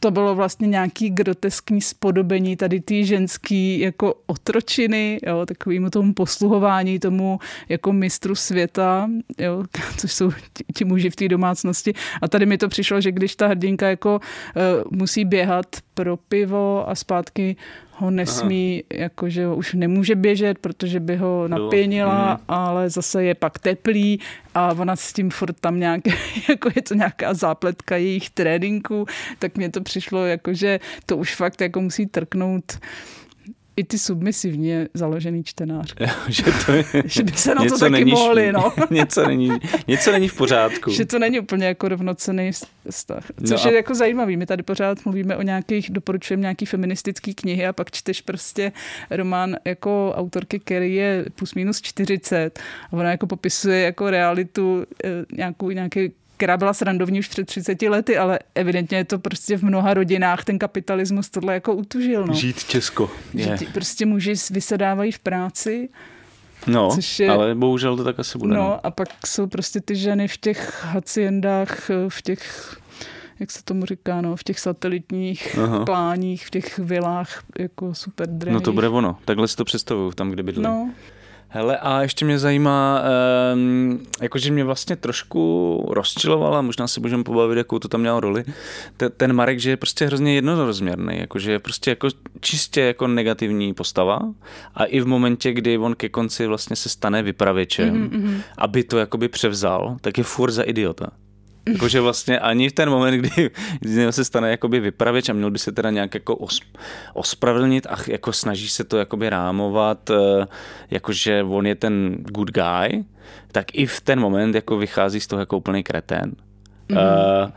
to bylo vlastně nějaký groteskní spodobení tady ty ženský jako otročiny, jo, takovýmu tomu posluhování tomu jako mistru světa, jo, <laughs> což jsou ti, ti muži v té domácnosti. A tady mi to přišlo, že když ta hrdinka jako uh, musí běhat pro pivo a zpátky ho nesmí, Aha. jako že už nemůže běžet, protože by ho napěnila, mm. ale zase je pak teplý a ona s tím furt tam nějak, <laughs> jako je to nějaká zápletka jejich tréninku, tak mně to přišlo jako, že to už fakt jako musí trknout i ty submisivně založený čtenář. <laughs> že, to je, <laughs> že by se na to taky není, mohli, no. <laughs> něco, není, něco není v pořádku. že to není úplně jako rovnocený vztah. Což no a... je jako zajímavý. My tady pořád mluvíme o nějakých, doporučujeme nějaký feministický knihy a pak čteš prostě román jako autorky, který je plus minus 40 a ona jako popisuje jako realitu eh, nějakou, nějaký která byla srandovní už před 30 lety, ale evidentně je to prostě v mnoha rodinách ten kapitalismus tohle jako utužil. No. Žít Česko. Že ty prostě muži vysedávají v práci, No, je, ale bohužel to tak asi bude. No, no a pak jsou prostě ty ženy v těch haciendách, v těch jak se tomu říká, no, v těch satelitních Aha. pláních, v těch vilách, jako super drahých. No to bude ono, takhle si to představuju, tam, kde bydlí. No, Hele, a ještě mě zajímá, um, jakože mě vlastně trošku rozčilovala, možná si můžeme pobavit, jakou to tam mělo roli, T- ten Marek, že je prostě hrozně jednorozměrný, jakože je prostě jako čistě jako negativní postava a i v momentě, kdy on ke konci vlastně se stane vypravěčem, mm-hmm. aby to jakoby převzal, tak je furt za idiota. Jakože vlastně ani v ten moment, kdy, kdy se stane jakoby vypravěč a měl by se teda nějak jako os, ospravedlnit a jako snaží se to jakoby rámovat, eh, jakože on je ten good guy, tak i v ten moment jako vychází z toho jako úplný kretén. Mm. Uh,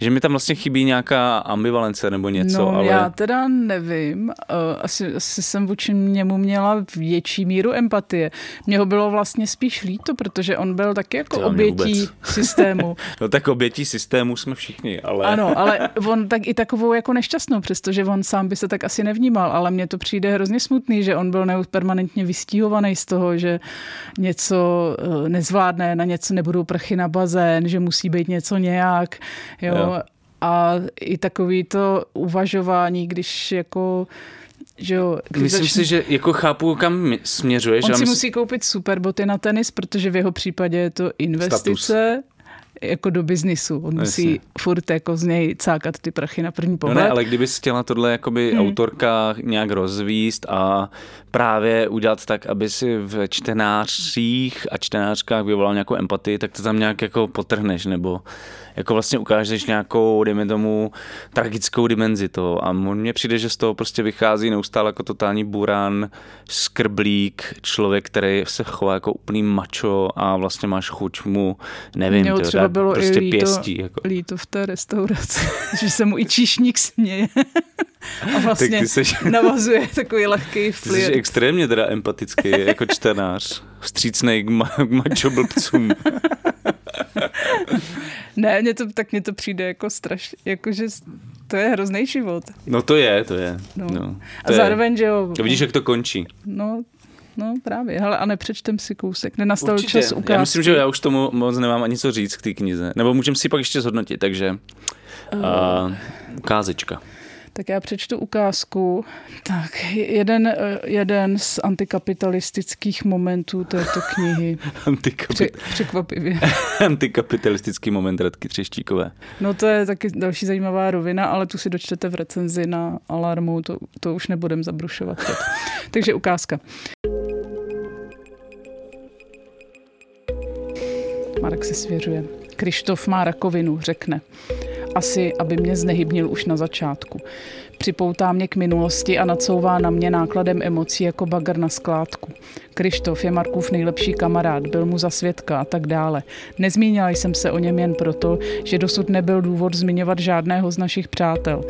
Že mi tam vlastně chybí nějaká ambivalence nebo něco, no, ale... já teda nevím. Uh, asi, asi jsem vůči němu měla větší míru empatie. Mně ho bylo vlastně spíš líto, protože on byl taky jako To mě obětí <laughs> systému. No tak obětí systému jsme všichni, ale... Ano, ale on tak i takovou jako nešťastnou, přestože on sám by se tak asi nevnímal, ale mně to přijde hrozně smutný, že on byl permanentně vystíhovaný z toho, že něco eh, nezvládne, na něco nebudou prchy na bazén, že musí být něco nějak, jo. Jo. Jo. A i takový to uvažování, když jako že jo, Myslím začne- si, že jako chápu, kam směřuješ. On si mysl- musí koupit superboty na tenis, protože v jeho případě je to investice jako do biznisu. On musí Jasně. furt jako z něj cákat ty prachy na první No pohled. ne, ale kdyby chtěla tohle jakoby hmm. autorka nějak rozvíst a právě udělat tak, aby si v čtenářích a čtenářkách vyvolal nějakou empatii, tak to tam nějak jako potrhneš, nebo jako vlastně ukážeš nějakou, dejme tomu, tragickou dimenzi toho. A mně přijde, že z toho prostě vychází neustále jako totální burán, skrblík, člověk, který se chová jako úplný mačo a vlastně máš chuť mu, nevím, tyjo, třeba dát bylo prostě i líto, pěstí. Jako. líto v té restauraci, <laughs> že se mu i číšník směje. <laughs> A vlastně ty seš- navazuje takový lehký Ty jsi flirt. extrémně teda empatický jako čtenář. Vstřícnej k, ma- k mačo blbcům. <laughs> Ne, mě to, tak mně to přijde jako strašně, jako že to je hrozný život. No to je, to je. No. No, A to je. zároveň, že jo, A vidíš, jak to končí. no, no právě, hele, a nepřečtem si kousek, nenastal Určitě. čas ukázky. Já myslím, že já už tomu moc nemám ani co říct k té knize. Nebo můžeme si pak ještě zhodnotit, takže uh, ukázečka. Tak já přečtu ukázku. Tak, jeden, eh, jeden z antikapitalistických momentů této knihy. <laughs> Při, Antikapi- překvapivě. <laughs> antikapitalistický moment Radky Třeštíkové. No to je taky další zajímavá rovina, ale tu si dočtete v recenzi na Alarmu, to, to už nebudem zabrušovat teď. <laughs> Takže ukázka. Marek se svěřuje. Krištof má rakovinu, řekne. Asi, aby mě znehybnil už na začátku. Připoutá mě k minulosti a nacouvá na mě nákladem emocí jako bagr na skládku. Krištof je Markův nejlepší kamarád, byl mu za svědka a tak dále. Nezmínila jsem se o něm jen proto, že dosud nebyl důvod zmiňovat žádného z našich přátel.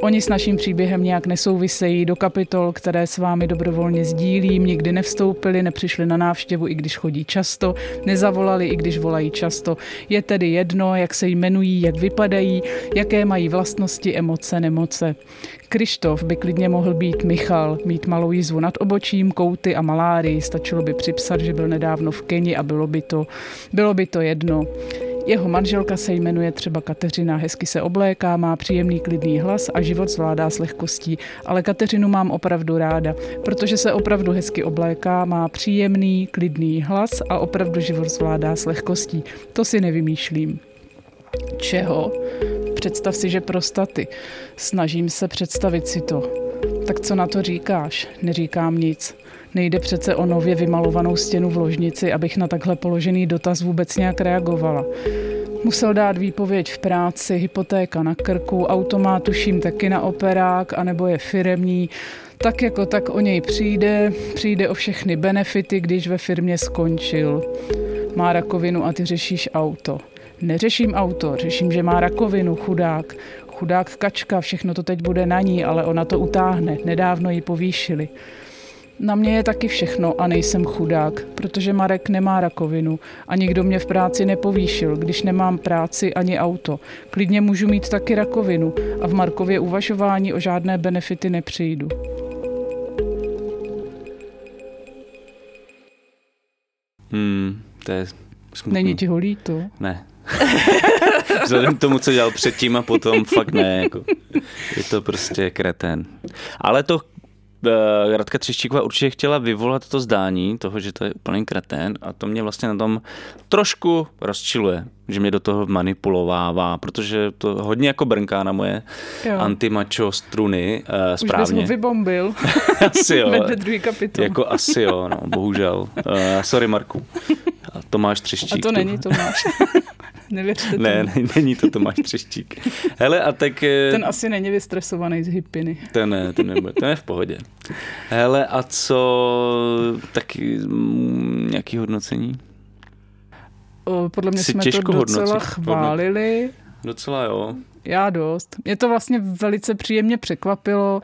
Oni s naším příběhem nějak nesouvisejí, do kapitol, které s vámi dobrovolně sdílím, nikdy nevstoupili, nepřišli na návštěvu, i když chodí často, nezavolali, i když volají často. Je tedy jedno, jak se jmenují, jak vypadají, jaké mají vlastnosti, emoce, nemoce. Krištof by klidně mohl být Michal, mít malou jízvu nad obočím, kouty a malárii. Stačilo by připsat, že byl nedávno v Keni a bylo by to, bylo by to jedno. Jeho manželka se jmenuje třeba Kateřina, hezky se obléká, má příjemný klidný hlas a život zvládá s lehkostí. Ale Kateřinu mám opravdu ráda, protože se opravdu hezky obléká, má příjemný klidný hlas a opravdu život zvládá s lehkostí. To si nevymýšlím. Čeho? Představ si, že prostaty. Snažím se představit si to. Tak co na to říkáš? Neříkám nic. Nejde přece o nově vymalovanou stěnu v ložnici, abych na takhle položený dotaz vůbec nějak reagovala. Musel dát výpověď v práci, hypotéka na krku, auto má tuším taky na operák, anebo je firemní. Tak jako tak o něj přijde, přijde o všechny benefity, když ve firmě skončil. Má rakovinu a ty řešíš auto. Neřeším auto, řeším, že má rakovinu, chudák. Chudák kačka, všechno to teď bude na ní, ale ona to utáhne. Nedávno ji povýšili. Na mě je taky všechno a nejsem chudák, protože Marek nemá rakovinu a nikdo mě v práci nepovýšil, když nemám práci ani auto. Klidně můžu mít taky rakovinu a v Markově uvažování o žádné benefity nepřijdu. Hmm, to je smutný. Není ti ho líto? Ne. <laughs> Vzhledem k tomu, co dělal předtím a potom, fakt ne. Jako. Je to prostě kretén. Ale to uh, Radka Třeštíková určitě chtěla vyvolat to zdání toho, že to je úplný kretén a to mě vlastně na tom trošku rozčiluje, že mě do toho manipulovává, protože to hodně jako brnká na moje Jo. antimacho struny, uh, Už bys správně. vybombil <laughs> Asi jo. ve druhý kapitol. Jako asi jo, no, bohužel. Uh, sorry, Marku. A Tomáš Třeštík. A to není Tomáš. <laughs> Nevěřte Ne, ne, není to Tomáš Třeštík. Hele, a tak... eh, Ten asi není vystresovaný z hypiny. ten ne, ten, nebude, ten je v pohodě. Hele, a co taky mm, nějaký hodnocení? O, Podle mě Si jsme to docela hodnotit. chválili. Docela jo. Já dost. Mě to vlastně velice příjemně překvapilo.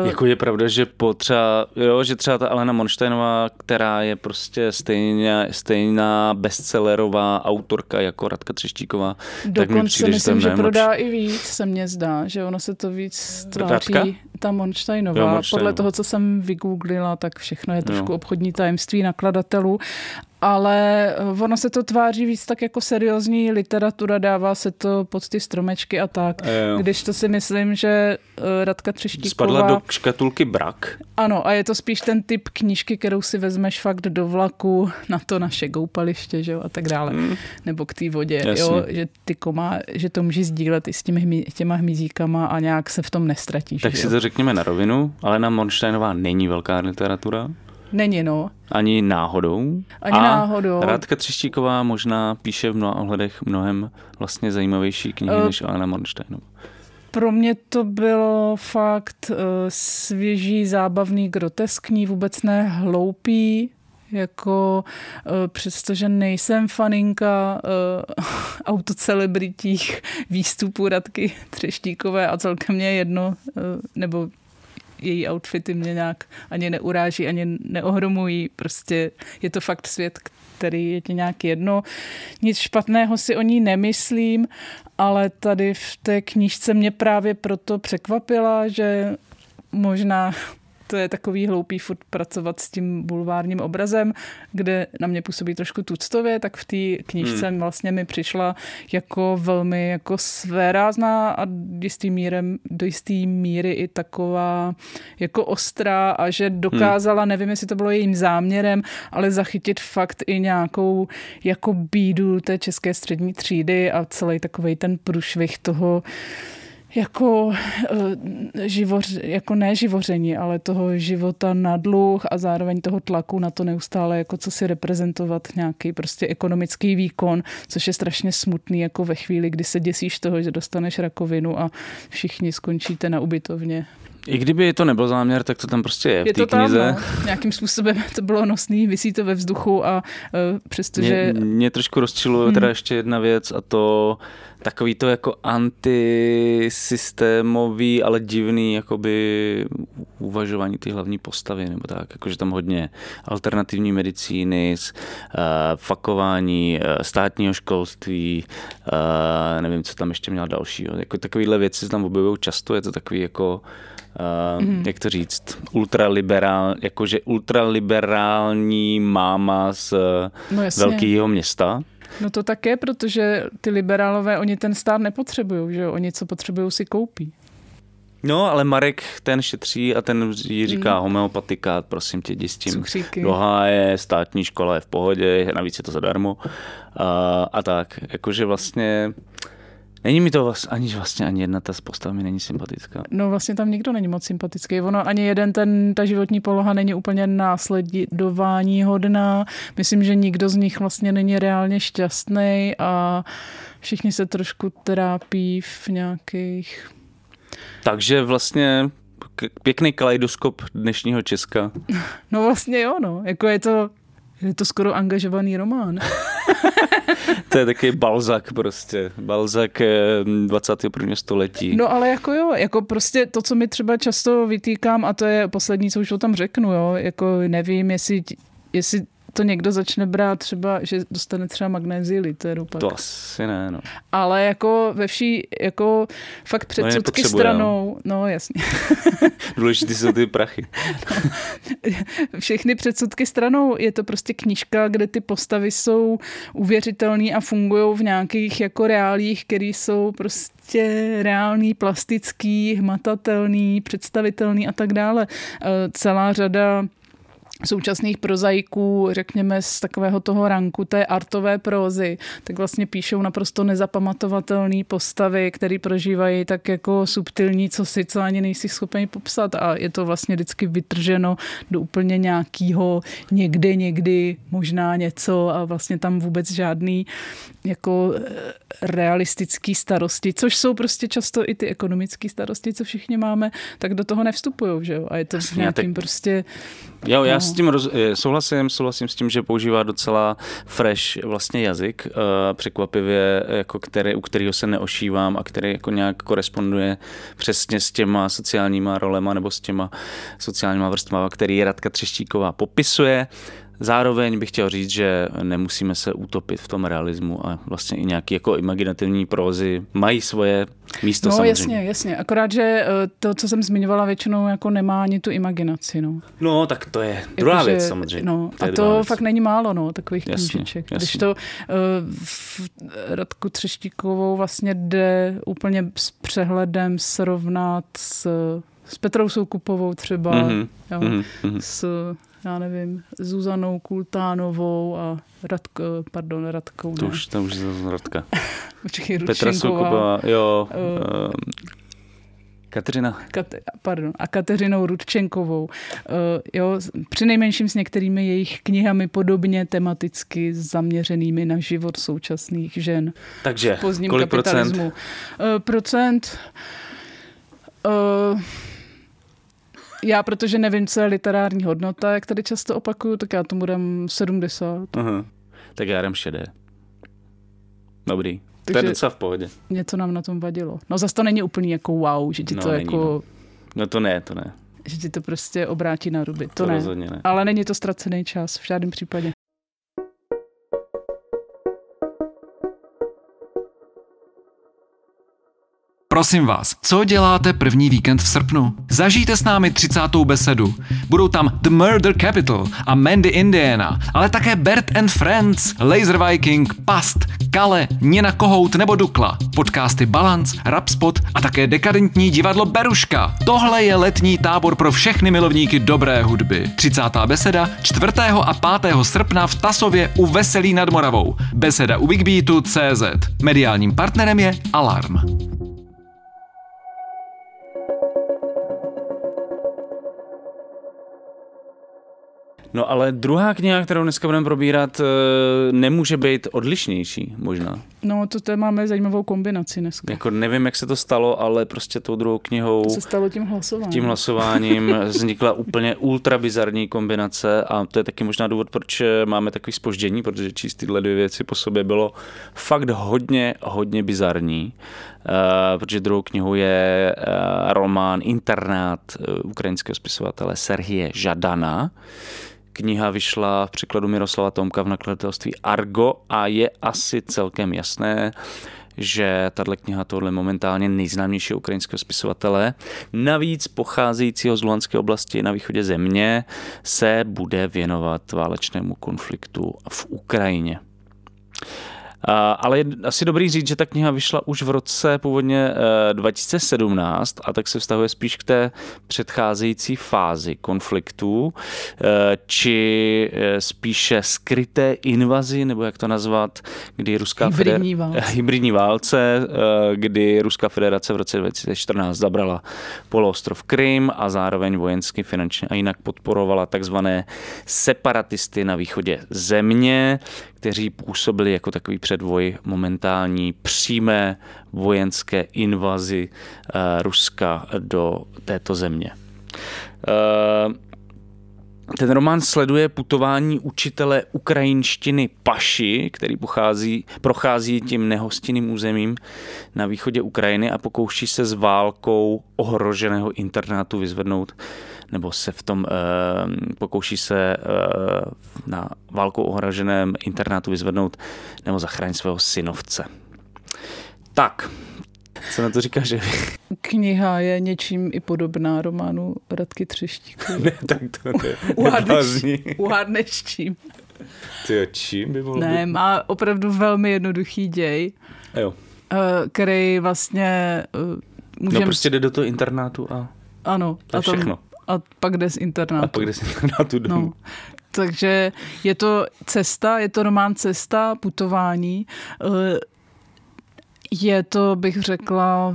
Uh, jako je pravda, že po třeba, jo, že třeba ta Elena Monštejnová, která je prostě stejně, stejná bestsellerová autorka jako Radka Třeštíková, tak mi přijde, myslím, že, že prodá i víc, se mně zdá, že ono se to víc. Radka? Ta Monštejnová. Jo. Podle toho, co jsem vygooglila, tak všechno je trošku jo. obchodní tajemství nakladatelů ale eh, ono se to tváří víc tak jako seriózní literatura, dává se to pod ty stromečky a tak. E, Když to si myslím, že eh, Radka Třeštíková... Spadla do škatulky brak. Ano, a je to spíš ten typ knížky, kterou si vezmeš fakt do vlaku na to naše goupaliště, že jo, a tak dále. Hmm. Nebo k té vodě, Jasně. jo, že ty koma, že to můžeš sdílet i s těmi hmí, těma hmyzíkama a nějak se v tom nestratíš. Tak si jo? to řekněme na rovinu, ale na Monštejnová není velká literatura. Není, no. Ani náhodou. Ani a náhodou. Radka Třeštíková možná píše v mnoha ohledech mnohem vlastně zajímavější knihy uh, než Alena Mornsteinová. Pro mě to bylo fakt uh, svěží, zábavný, groteskní, vůbec ne hloupý, jako uh, přestože nejsem faninka uh, <laughs> autocelebritích výstupů Radky Třeštíkové a celkem mě jedno, uh, nebo její outfity mě nějak ani neuráží, ani neohromují. Prostě je to fakt svět, který je ti nějak jedno. Nic špatného si o ní nemyslím, ale tady v té knížce mě právě proto překvapila, že možná to je takový hloupý furt pracovat s tím bulvárním obrazem, kde na mě působí trošku tuctově, tak v té knižce hmm. vlastně mi přišla jako velmi jako svérázná a jistý mírem, do jistý míry i taková jako ostrá a že dokázala, hmm. nevím, jestli to bylo jejím záměrem, ale zachytit fakt i nějakou jako bídu té české střední třídy a celý takový ten průšvih toho jako, eh, živoř, jako ne živoření, ale toho života na dluh a zároveň toho tlaku na to neustále, jako co si reprezentovat nějaký prostě ekonomický výkon, což je strašně smutný, jako ve chvíli, kdy se děsíš toho, že dostaneš rakovinu a všichni skončíte na ubytovně. I kdyby to nebyl záměr, tak to tam prostě je, je v té knize. Tam, no. Nějakým způsobem to bylo nosný, vysí to ve vzduchu a uh, přestože... Mě, mě trošku rozčiluje hmm. teda ještě jedna věc a to takový to jako antisystémový, ale divný jakoby uvažování ty hlavní postavy, nebo tak, jakože tam hodně alternativní medicíny, uh, fakování, uh, státního školství, uh, nevím, co tam ještě měl dalšího. Jako takovýhle věci se tam objevují často, je to takový jako uh, mm. jak to říct, ultraliberál, jakože ultraliberální máma z no velkého města. No to také, protože ty liberálové, oni ten stát nepotřebují, že jo? Oni co potřebují si koupí. No, ale Marek ten šetří a ten říká mm. homeopatika, prosím tě, jdi s tím Cukříky. do háje, státní škola je v pohodě, navíc je to zadarmo a, a tak. Jakože vlastně Není mi to vlastně, ani vlastně ani jedna ta postava mi není sympatická. No vlastně tam nikdo není moc sympatický. Ono ani jeden ten, ta životní poloha není úplně následování hodná. Myslím, že nikdo z nich vlastně není reálně šťastný a všichni se trošku trápí v nějakých... Takže vlastně pěkný kaleidoskop dnešního Česka. <laughs> No vlastně jo, no. Jako je to, je to skoro angažovaný román. <laughs> to je takový balzak prostě. Balzak 21. století. No ale jako jo, jako prostě to, co mi třeba často vytýkám, a to je poslední, co už o tam řeknu, jo, jako nevím, jestli, jestli to někdo začne brát třeba, že dostane třeba magnézii literu pak. To asi ne, no. Ale jako ve vší, jako fakt předsudky no stranou, no, no jasně. <laughs> Důležitý jsou ty prachy. no, <laughs> všechny předsudky stranou, je to prostě knížka, kde ty postavy jsou uvěřitelné a fungují v nějakých jako reálích, které jsou prostě reální, plastický, hmatatelný, představitelný a tak dále. Eh, celá řada současných prozaiků, řekněme z takového toho ranku té artové prózy, tak vlastně píšou naprosto nezapamatovatelné postavy, které prožívají tak jako subtilní, co si, co ani nejsi schopen popsat a je to vlastně vždycky vytrženo do úplně nějakého někdy, někdy možná něco a vlastně tam vůbec žádný jako eh, realistický starosti, což jsou prostě často i ty ekonomické starosti, co všichni máme, tak do toho nevstupují, že jo? A je to v nějakým prostě... Jo, já s tím roz, souhlasím, souhlasím s tím, že používá docela fresh vlastně jazyk, uh, překvapivě, jako který, u kterého se neošívám a který jako nějak koresponduje přesně s těma sociálníma rolema nebo s těma sociálníma vrstvama, který Radka Třeštíková popisuje. Zároveň bych chtěl říct, že nemusíme se utopit v tom realismu a vlastně i nějaké jako imaginativní prózy mají svoje místo No samozřejmě. jasně, jasně. Akorát, že eh, to, co jsem zmiňovala, většinou jako nemá ani tu imaginaci. No. No, tak to je druhá Jakože- věc samozřejmě. No, To a to věc. fakt není málo, no, takových Jasně, jasně. Když to uh, v Radku Třeštíkovou vlastně jde úplně s přehledem srovnat s, s Petrou Soukupovou třeba, Mhm, jo, mhm, mhm. s, já nevím, Zuzanou Kultánovou a Radko, pardon, Radkou, To ne. už, to už je Radka. <laughs> Počkej, Petra. Soukupová, jo. Eh. Uh, Kateřina. Kate, pardon, a Kateřinou Rudčenkovou. Uh, jo, při nejmenším s některými jejich knihami podobně tematicky zaměřenými na život současných žen Takže, v pozdním kolik procent? kapitalismu. Uh, procent uh, já, protože nevím, co je literární hodnota, jak tady často opakuju, tak já tomu dám 70. Aha. Tak já dám šedé. Dobrý. To je Takže- docela v pohodě. Něco nám na tom vadilo. No zase to není úplný jako wow, že ti No, to není, jako, no. No to ne, to ne. že ti to prostě obrátí na ruby. To, To, ne. rozhodně ne. Ale není to ztracený čas v žádném případě. Prosím vás, co děláte první víkend v srpnu? Zažijte s námi 30. besedu. Budou tam The Murder Capital a Mandy Indiana, ale také Bert and Friends, Laser Viking, Past, Kale, Nina Kohout nebo Dukla, podcasty Balance, Rapspot a také dekadentní divadlo Beruška. Tohle je letní tábor pro všechny milovníky dobré hudby. 30. beseda 4. a 5. srpna v Tasově u Veselí nad Moravou. Beseda u Bigbeatu CZ. Mediálním partnerem je Alarm. No ale druhá kniha, kterou dneska budeme probírat, eh, nemůže být odlišnější možná. No, to, to máme zajímavou kombinaci dneska. Jako nevím, jak se to stalo, ale prostě tou druhou knihou, To se stalo tím hlasováním. tím hlasováním <laughs> vznikla úplně ultra bizarní kombinace a to je taky možná důvod, proč máme takový spoždění, protože číst tyhle dvě věci po sobě bylo fakt hodně, hodně bizarní, uh, protože druhou knihou je uh, román Internát uh, ukrajinského spisovatele Serhije Žadana, Kniha vyšla v překladu Miroslava Tomka v nakladatelství Argo a je asi celkem jasné, že tahle kniha tohle momentálně nejznámějšího ukrajinského spisovatele, navíc pocházejícího z Luhanské oblasti na východě země, se bude věnovat válečnému konfliktu v Ukrajině. A, ale je asi dobrý říct, že ta kniha vyšla už v roce původně eh, 2017 a tak se vztahuje spíš k té předcházející fázi konfliktu, eh, či eh, spíše skryté invazi, nebo jak to nazvat, kdy Ruská Hybridní federa- válce. <laughs> hybridní válce, eh, kdy Ruská federace v roce 2014 zabrala poloostrov Krym a zároveň vojensky, finančně a jinak podporovala takzvané separatisty na východě země, kteří působili jako takový předvoj momentální přímé vojenské invazi eh, Ruska do této země. Eh, ten román sleduje putování učitele ukrajinštiny Paši, který pochází, prochází tím nehostinným územím na východě Ukrajiny a pokouší se s válkou ohroženého internátu vyzvednout, nebo se v tom eh, pokouší se eh, na válkou ohroženém internátu vyzvednout nebo zachránit svého synovce. Tak, co na to říkáš, že Kniha je něčím i podobná románu Radky Třeštíkové. <laughs> ne, tak to ne. Uhádneš, uhádneš čím. Ty, čím by mohlo Ne, být? má opravdu velmi jednoduchý děj, Jo. eh, který vlastně No můžeme... prostě jde do toho internátu a, ano. to je všechno. A pak jde z internátu. a pak jde z internátu domů. No. Takže je to cesta, je to román cesta, putování. Eh, Je to, bych řekla,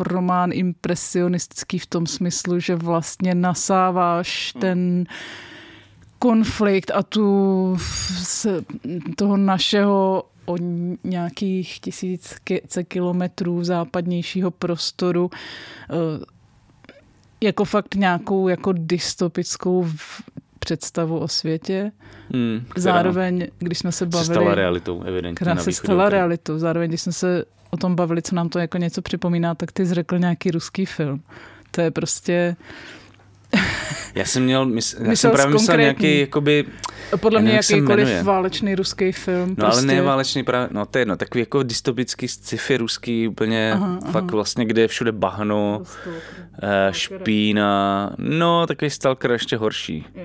román impresionistický v tom smyslu, že vlastně nasáváš ten konflikt a tu z toho našeho o nějakých tisíce kilometrů západnějšího prostoru eh, jako fakt nějakou jako dystopickou v- představu o světě. Hmm, Zároveň, když jsme se se bavili... stala realitou, evidentně. která se stala realitou. Zároveň, když jsme se o tom bavili, co nám to jako něco připomíná, tak ty jsi řekl nějaký ruský film. To je prostě, Já jsem měl, mys, já Myslel jsem právě myslel konkrétní. nějaký, jakoby, podle mě jakýkoliv válečný ruský film. no prostě, ale ne válečný právě, no to je jedno, takový jako dystopický sci-fi ruský, úplně Aha, fakt aha. vlastně, kde je všude bahno, eh, špína, no takový stalker ještě horší. Jo.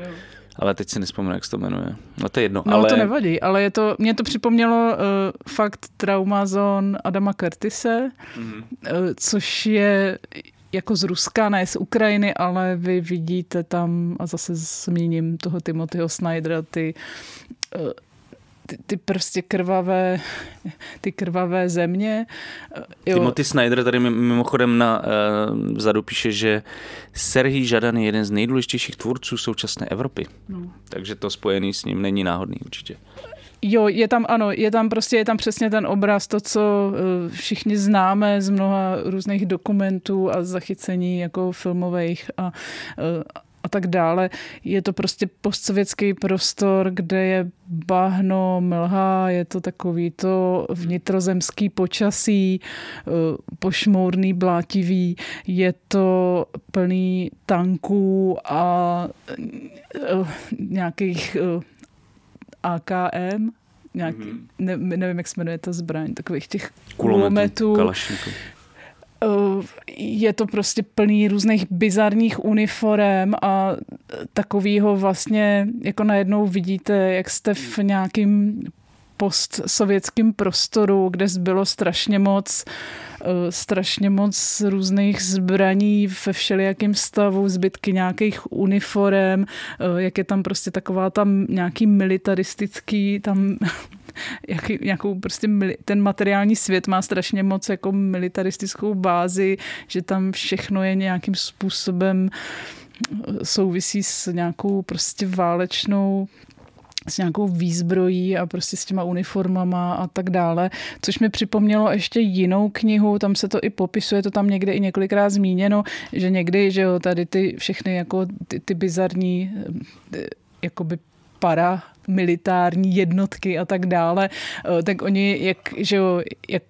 Ale teď si nespomenu, jak se to jmenuje. No to je jedno, No ale... to nevadí, ale je to, mě to připomnělo uh, fakt Traumazon Adama Curtise, Mhm. uh, což je jako z Ruska, ne z Ukrajiny, ale vy vidíte tam, a zase zmíním toho Timothyho Snydera, ty, uh, ty, ty prostě krvavé, ty krvavé země. Uh, jo, Timothy Snyder tady mim- mimochodem na uh, vzadu píše, že Serhij Žadan je jeden z nejdůležitějších tvůrců současné Evropy. No. Takže to spojený s ním není náhodný určitě. Jo, je tam, ano, je tam prostě, je tam přesně ten obraz, to, co eh, všichni známe z mnoha různých dokumentů a zachycení jako filmových a, eh, a tak dále. Je to prostě postsovětský prostor, kde je bahno, mlha, je to takový to vnitrozemský počasí, eh, pošmourný, blátivý, je to plný tanků a nějakých AKM, nějaký, Mhm. ne, nevím, jak se jmenuje ta zbraň, takových těch kulometů. kalašníku. Eh, Je to prostě plný různých bizarních uniform a takovýho vlastně, jako najednou vidíte, jak jste v nějakým postsovětském prostoru, kde zbylo strašně moc eh, strašně moc různých zbraní ve všelijakém stavu, zbytky nějakých uniform, eh, jak je tam prostě taková tam nějaký militaristický, tam <laughs> jaký, nějakou prostě mili, ten materiální svět má strašně moc jako militaristickou bázi, že tam všechno je nějakým způsobem eh, souvisí s nějakou prostě válečnou s nějakou výzbrojí a prostě s těma uniformama a tak dále, což mi připomnělo ještě jinou knihu, tam se to i popisuje, to tam někde i několikrát zmíněno, že někdy, že jo, tady ty všechny jako ty, ty bizarní eh, jakoby para militární jednotky a tak dále, eh, tak oni, jak, že jo, jak,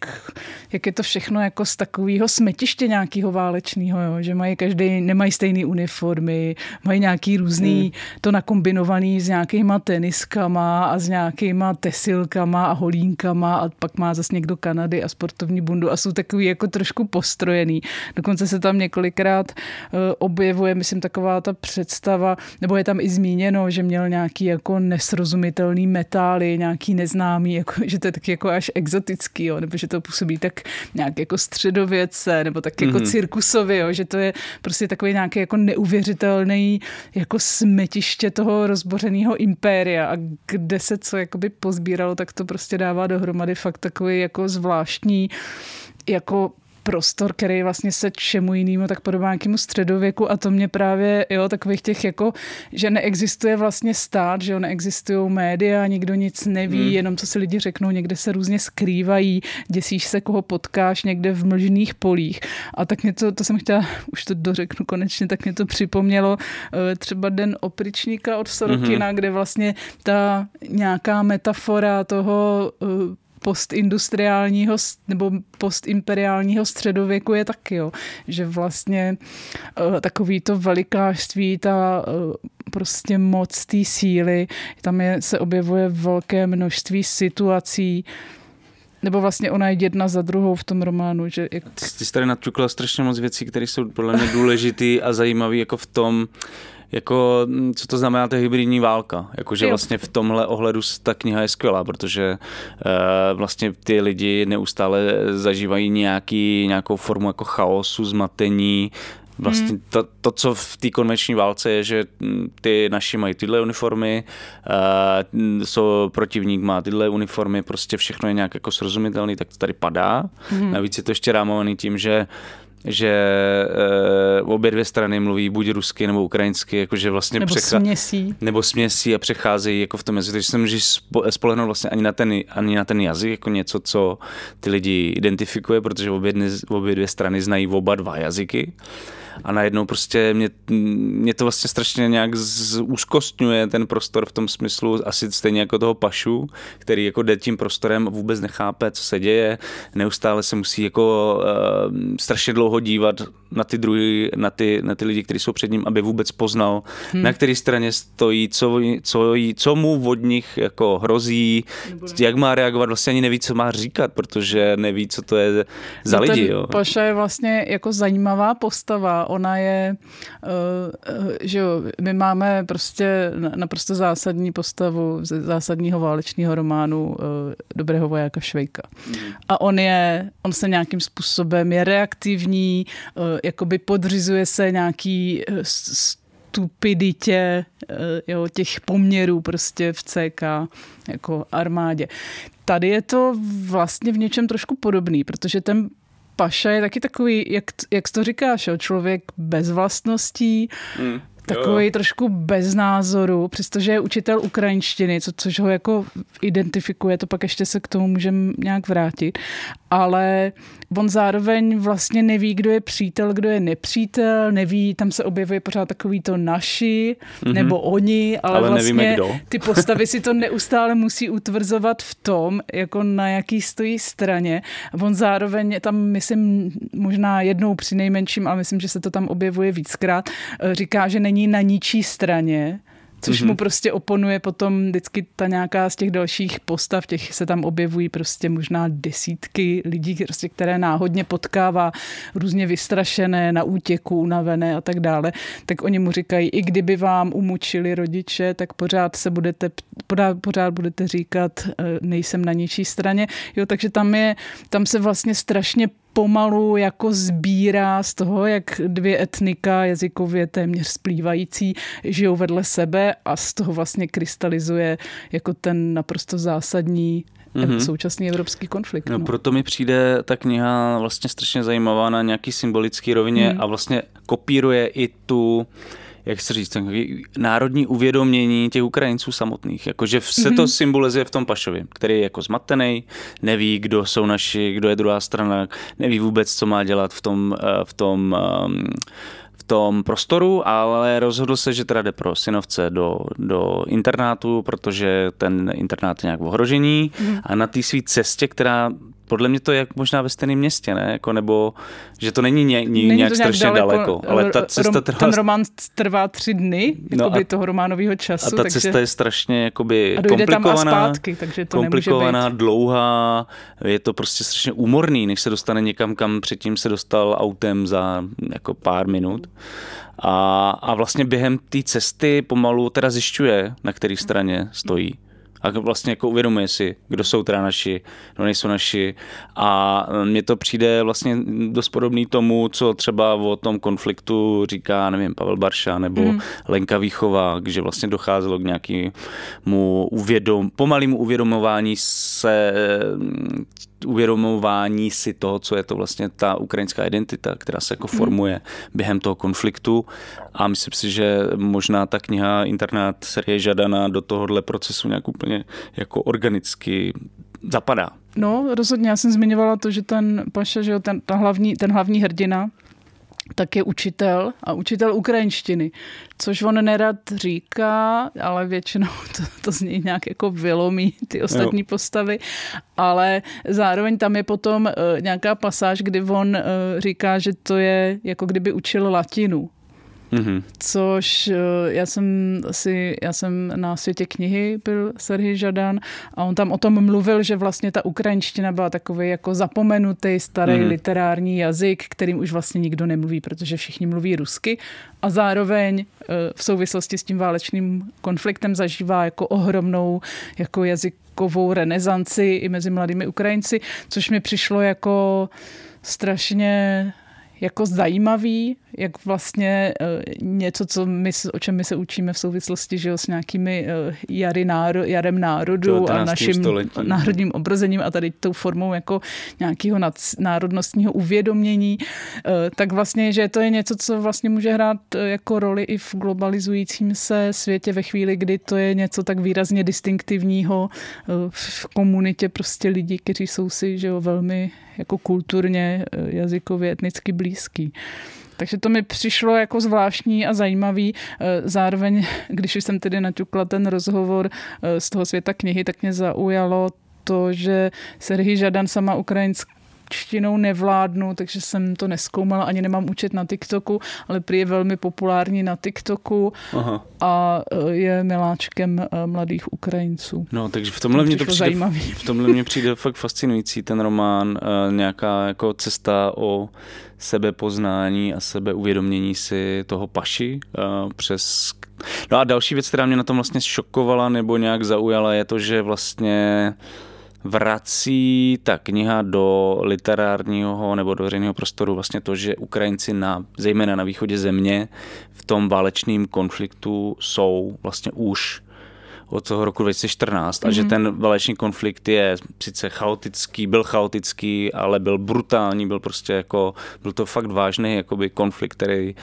jak je to všechno jako z takového smetiště nějakého válečného, jo, že mají každý, nemají stejné uniformy, mají nějaký různý, hmm. to nakombinovaný s nějakýma teniskama a s nějakýma tesilkama a holínkama a pak má zase někdo Kanady a sportovní bundu a jsou takový jako trošku postrojený. Dokonce se tam několikrát uh, objevuje, myslím, taková ta představa, nebo je tam i zmíněno, že měl nějaký jako nesrozumitelný metály, nějaký neznámý, jako, že to je taky jako až exotický, jo, nebo že to působí tak nějak jako středověce, nebo tak jako mm-hmm. cirkusově, jo, že to je prostě takový nějaký jako neuvěřitelný jako smetiště toho rozbořeného impéria a kde se co jakoby pozbíralo, tak to prostě dává dohromady fakt takový jako zvláštní jako prostor, který vlastně se čemu jinému tak podobá nějakému středověku a to mě právě, jo, takových těch jako, že neexistuje vlastně stát, že jo, neexistují média, nikdo nic neví, hmm. jenom co si lidi řeknou, někde se různě skrývají, děsíš se, koho potkáš někde v mlžných polích a tak mě to, to jsem chtěla, <laughs> už to dořeknu konečně, tak mě to připomnělo eh, třeba Den opričníka od Sorokina, hmm. kde vlastně ta nějaká metafora toho eh, postindustriálního nebo postimperiálního středověku je taky, jo. že vlastně uh, takový to velikářství, ta uh, prostě moc té síly, tam je, se objevuje velké množství situací, nebo vlastně ona je jedna za druhou v tom románu. Že jak... Ty, jsi tady naťukla strašně moc věcí, které jsou podle mě důležitý a zajímavý jako v tom, jako, co to znamená ta hybridní válka. Jakože vlastně v tomhle ohledu ta kniha je skvělá, protože uh, vlastně ty lidi neustále zažívají nějaký, nějakou formu jako chaosu, zmatení, Vlastně hmm. to, to, co v té konvenční válce je, že ty naši mají tyhle uniformy, uh, so, protivník má tyhle uniformy, prostě všechno je nějak jako srozumitelný, tak to tady padá. Hmm. Navíc je to ještě rámovaný tím, že že e, obě dvě strany mluví buď rusky nebo ukrajinsky, jakože vlastně nebo přechá... směsí. Nebo směsí a přecházejí jako v tom jazyku, takže se můžeš spolehnout vlastně ani na, ten, ani na ten jazyk, jako něco, co ty lidi identifikuje, protože obě, obě dvě strany znají oba dva jazyky. A najednou prostě mě, mě to vlastně strašně nějak zúzkostňuje ten prostor v tom smyslu, asi stejně jako toho pašu, který jako jde tím prostorem vůbec nechápe, co se děje, neustále se musí jako uh, strašně dlouho dívat na ty druhý, na ty, na ty lidi, kteří jsou před ním, aby vůbec poznal, hmm. na které straně stojí, co, co, co mu od nich jako hrozí, jak má reagovat, vlastně ani neví, co má říkat, protože neví, co to je za no lidi. Jo. Paša je vlastně jako zajímavá postava. Ona je, uh, že jo, my máme prostě naprosto zásadní postavu ze zásadního válečného románu uh, Dobrého vojáka Švejka. Mm. A on je, on se nějakým způsobem je reaktivní, uh, jakoby podřizuje se nějaký uh, stupiditě jo, těch poměrů prostě v CK jako armádě. Tady je to vlastně v něčem trošku podobný, protože ten Paša je taky takový, jak, jak to říkáš, jo, člověk bez vlastností, mm. Takový trošku bez názoru, přestože je učitel ukrajinštiny, co, což ho jako identifikuje, to pak ještě se k tomu můžeme nějak vrátit. Ale on zároveň vlastně neví, kdo je přítel, kdo je nepřítel, neví, tam se objevuje pořád takový to naši mm-hmm. nebo oni, ale, ale vlastně nevíme, kdo. ty postavy si to neustále musí utvrzovat v tom, jako na jaký stojí straně. A on zároveň tam, myslím, možná jednou při nejmenším, ale myslím, že se to tam objevuje víckrát, eh, říká, že není na ničí straně, což mm-hmm. mu prostě oponuje potom vždycky ta nějaká z těch dalších postav, těch se tam objevují prostě možná desítky lidí, prostě, které náhodně potkává, různě vystrašené, na útěku, unavené a tak dále, tak oni mu říkají, i kdyby vám umučili rodiče, tak pořád se budete, pořád, pořád budete říkat, eh, nejsem na ničí straně. Jo, takže tam je, tam se vlastně strašně pomalu jako sbírá z toho, jak dvě etnika jazykově téměř splývající žijou vedle sebe a z toho vlastně krystalizuje jako ten naprosto zásadní mm-hmm. současný evropský konflikt. No, no. Proto mi přijde ta kniha vlastně strašně zajímavá na nějaký symbolický rovině mm. a vlastně kopíruje i tu jak se říct, národní uvědomění těch Ukrajinců samotných. Jakože se mm-hmm. to mhm. symbolizuje v tom Pašovi, který je jako zmatený, neví, kdo jsou naši, kdo je druhá strana, neví vůbec, co má dělat v tom, eh, v tom ehm, v tom prostoru, ale rozhodl se, že teda jde pro synovce do, do internátu, protože ten internát je nějak v ohrožení mm. a na té své cestě, která podle mě to je možná ve stejném městě, ne? Jako, nebo že to není, ně, není nějak, nějak strašně daleko, daleko ale ta cesta trvá... Ten román trvá tři dny, no a, toho románového času. A ta takže... cesta je strašně jakoby a komplikovaná, tam a zpátky, takže to komplikovaná, dlouhá, je to prostě strašně úmorný, než se dostane někam, kam předtím se dostal autem za jako pár minut. A, a vlastně během té cesty pomalu teda zjišťuje, na které straně stojí a vlastně jako uvědomuje si, kdo jsou teda naši, kdo nejsou naši a mně to přijde vlastně dost podobný tomu, co třeba o tom konfliktu říká, nevím, Pavel Barša nebo mm. Lenka Výchova, že vlastně docházelo k nějakému uvědom, pomalému uvědomování se uvědomování si toho, co je to vlastně ta ukrajinská identita, která se jako mhm. formuje během toho konfliktu. A myslím si, že možná ta kniha Internát série Žadana do tohohle procesu nějak úplně jako organicky zapadá. No, rozhodně. Já jsem zmiňovala to, že ten Paša, že ten, ta hlavní, ten hlavní hrdina, tak je učitel a učitel ukrajinštiny, což on nerad říká, ale většinou <laughs> to, to z něj nějak jako vylomí ty ostatní jo. postavy, ale zároveň tam je potom uh, nějaká pasáž, kdy on uh, říká, že to je jako kdyby učil latinu Mm-hmm. Což eh, já jsem si, já jsem na světě knihy byl Serhij Žadan a on tam o tom mluvil, že vlastně ta ukrajinština byla takový jako zapomenutý starý mm-hmm. literární jazyk, kterým už vlastně nikdo nemluví, protože všichni mluví rusky a zároveň eh, v souvislosti s tím válečným konfliktem zažívá jako ohromnou jako jazykovou renesanci i mezi mladými Ukrajinci, což mi přišlo jako strašně jako zajímavý, jak vlastně eh, něco, co my, o čem my se učíme v souvislosti že jo, s nějakými eh, jary náro, jarem národu a naším století. národním obrozením a tady tou formou jako nějakého národnostního uvědomění, eh, tak vlastně, že to je něco, co vlastně může hrát jako roli i v globalizujícím se světě ve chvíli, kdy to je něco tak výrazně distinktivního v komunitě prostě lidí, kteří jsou si že jo, velmi jako kulturně, jazykově, etnicky blízký. Takže to mi přišlo jako zvláštní a zajímavý. Eh, zároveň, <laughs> když jsem tedy naťukla ten rozhovor eh, z toho světa knihy, tak mě zaujalo to, že Serhij Žadan sama ukrajinská čtinou nevládnu, takže jsem to neskoumala, ani nemám účet na TikToku, ale prý je velmi populární na TikToku Aha. a e, je miláčkem e, mladých Ukrajinců. No, takže v tomhle, mě to přijde, zajímavý. v tomhle mě přijde fakt fascinující ten román, e, nějaká jako cesta o sebepoznání a sebeuvědomění si toho paši přes No a další věc, která mě na tom vlastně šokovala nebo nějak zaujala, je to, že vlastně vrací ta kniha do literárního nebo do veřejného prostoru vlastně to, že Ukrajinci na, zejména na východě země v tom válečném konfliktu jsou vlastně už od toho roku 2014 mm-hmm. a že mhm. ten válečný konflikt je sice chaotický, byl chaotický, ale byl brutální, byl prostě jako, byl to fakt vážný jakoby konflikt, který,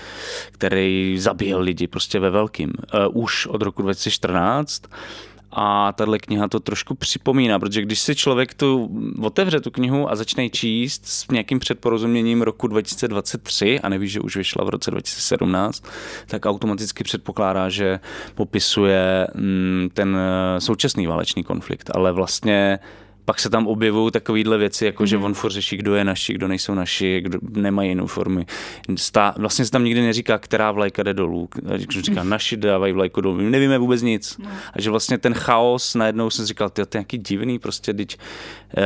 který zabíjel lidi prostě ve velkým. Uh, už od roku 2014 a tahle kniha to trošku připomíná, protože když si člověk tu otevře tu knihu a začne číst s nějakým předporozuměním roku 2023 a neví, že už vyšla v roce 2017, tak automaticky předpokládá, že popisuje mm, ten eh, současný válečný konflikt. Ale vlastně pak se tam objevují takovéhle věci, jako mm. že mhm. on furt řeší, kdo je naši, kdo nejsou naši, kdo nemají jinou formy. Stá, vlastně se tam nikdy neříká, která vlajka jde dolů. Když říká, <laughs> naši dávají vlajku dolů, my nevíme vůbec nic. No. A že vlastně ten chaos, najednou jsem říkal, ty, to je nějaký divný, prostě, teď, eh,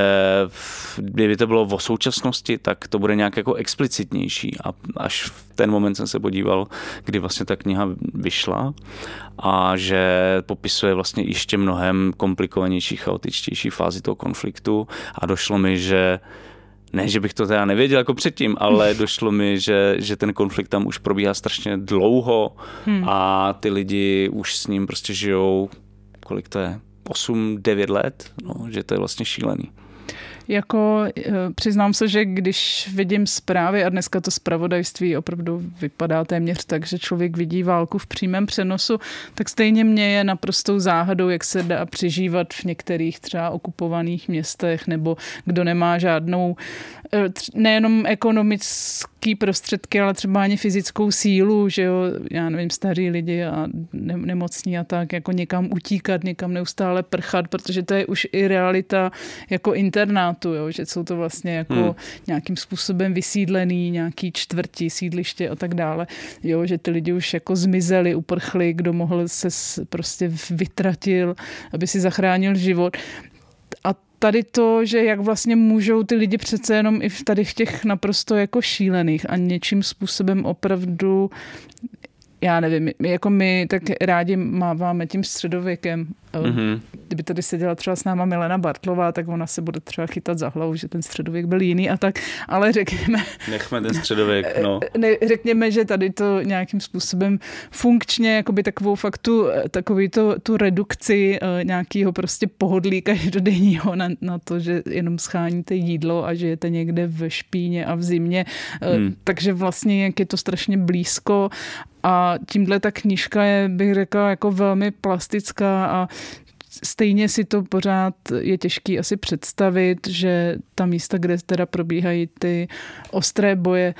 kdyby to bylo o současnosti, tak to bude nějak jako explicitnější. A až v ten moment jsem se podíval, kdy vlastně ta kniha vyšla a že popisuje vlastně ještě mnohem komplikovanější, chaotičtější fázi toho konfliktu a došlo mi, že ne, že bych to teda nevěděl jako předtím, ale <laughs> došlo mi, že, že ten konflikt tam už probíhá strašně dlouho hmm. a ty lidi už s ním prostě žijou, kolik to je, 8-9 let, no, že to je vlastně šílený. Jako eh, přiznám se, že když vidím zprávy a dneska to zpravodajství opravdu vypadá téměř tak, že člověk vidí válku v přímém přenosu, tak stejně mě je naprostou záhadou, jak se dá přežívat v některých třeba okupovaných městech nebo kdo nemá žádnou nejenom ekonomický prostředky, ale třeba ani fyzickou sílu, že jo, já nevím, staří lidi a nemocní a tak, jako někam utíkat, někam neustále prchat, protože to je už i realita jako interná státu, jo? že jsou to vlastně jako hmm. nějakým způsobem vysídlený, nějaký čtvrti, sídliště a tak dále, jo? že ty lidi už jako zmizeli, uprchli, kdo mohl se prostě vytratil, aby si zachránil život. Tady to, že jak vlastně můžou ty lidi přece jenom i v tady v těch naprosto jako šílených a něčím způsobem opravdu já nevím, jako my tak rádi máváme tím středověkem. Mm-hmm. Kdyby tady seděla třeba s náma Milena Bartlová, tak ona se bude třeba chytat za hlavu, že ten středověk byl jiný a tak, ale řekněme... Nechme ten středověk, no. <laughs> Ne, řekněme, že tady to nějakým způsobem funkčně, jakoby takovou faktu, takový to, tu redukci uh, nějakého prostě pohodlí každodenního <laughs> na, na to, že jenom scháníte jídlo a žijete někde v špíně a v zimě. Uh, hmm. Takže vlastně jak je to strašně blízko a tímhle ta knížka je, bych řekla, jako velmi plastická a stejně si to pořád je těžký asi představit, že ta místa, kde teda probíhají ty ostré boje,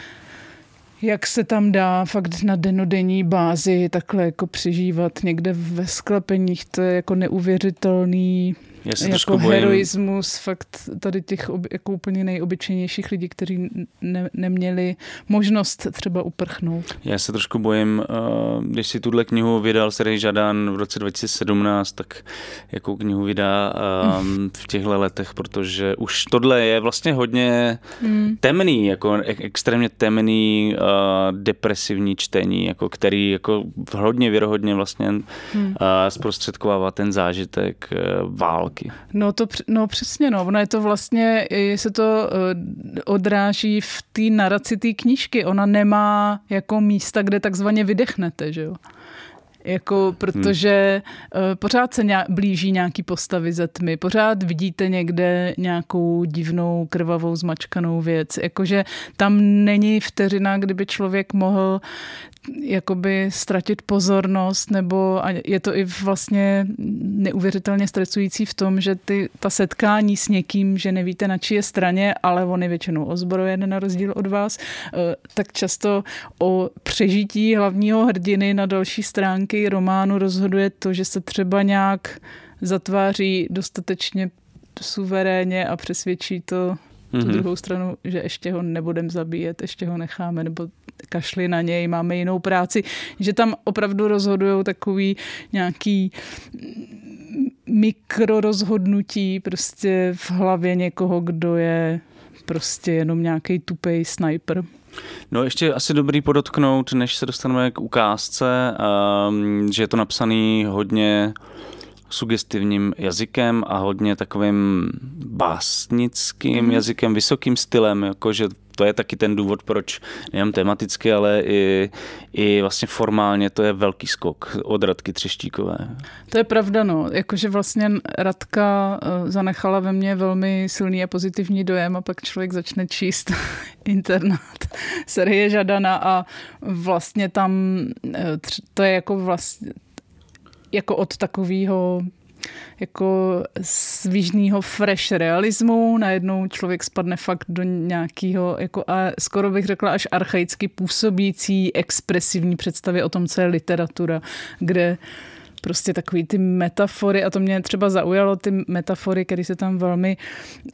jak se tam dá fakt na denodenní bázi takhle jako přežívat někde ve sklepeních, to je jako neuvěřitelný já se jako heroismus fakt tady těch jako úplně nejobyčejnějších lidí, kteří ne, neměli možnost třeba uprchnout. Já se trošku bojím, uh, když si tuhle knihu vydal Sergej Žadán v roce 2017, tak jakou knihu vydá um, v těchto letech, protože už tohle je vlastně hodně hmm. temný, jako extrémně temný, uh, depresivní čtení, jako který jako hodně věrohodně vlastně hmm. uh, zprostředkovává ten zážitek války války. No, to, no přesně, no. Ono je to vlastně, se to eh, odráží v té naraci té knížky. Ona nemá jako místa, kde takzvaně vydechnete, že jo. Jako, protože hmm. pořád se nějak, blíží nějaký postavy ze tmy, pořád vidíte někde nějakou divnou, krvavou, zmačkanou věc. Jakože tam není vteřina, kdyby člověk mohl jakoby ztratit pozornost, nebo je to i vlastně neuvěřitelně stresující v tom, že ty, ta setkání s někým, že nevíte na čí je straně, ale on je většinou ozbrojen na rozdíl od vás, eh, tak často o přežití hlavního hrdiny na další stránky románu rozhoduje to, že se třeba nějak zatváří dostatečně suverénně a přesvědčí to tu mm-hmm. druhou stranu, že ještě ho nebudeme zabíjet, ještě ho necháme, nebo kašli na něj, máme jinou práci, že tam opravdu rozhodují takový nějaký mikrorozhodnutí prostě v hlavě někoho, kdo je prostě jenom nějaký tupej sniper. No ještě asi dobrý podotknout, než se dostaneme k ukázce, um, že je to napsaný hodně sugestivním jazykem a hodně takovým básnickým mm. jazykem, vysokým stylem, jakože to je taky ten důvod, proč nejen tematicky, ale i, i vlastně formálně to je velký skok od Radky Třeštíkové. To je pravda, no. Jakože vlastně Radka eh, zanechala ve mně velmi silný a pozitivní dojem a pak člověk začne číst <laughs> internát série Žadana a vlastně tam eh, to je jako vlastně jako od takového jako svížného fresh realismu, najednou člověk spadne fakt do nějakého, jako a skoro bych řekla až archaicky působící expresivní představy o tom, co je literatura, kde uh, prostě takový ty metafory a to mě třeba zaujalo, ty metafory, které se tam velmi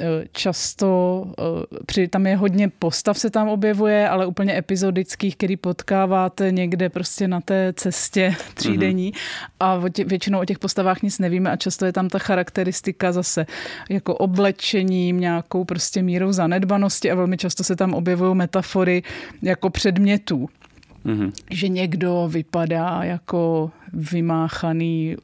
eh, často, eh, při, tam je hodně postav se tam objevuje, ale úplně epizodických, který potkáváte někde prostě na té cestě <laughs> třídení mm-hmm. a o tě, většinou o těch postavách nic nevíme a často je tam ta charakteristika zase jako oblečením, nějakou prostě mírou zanedbanosti a velmi často se tam objevují metafory jako předmětů. Mm-hmm. Že někdo vypadá jako vymáchaný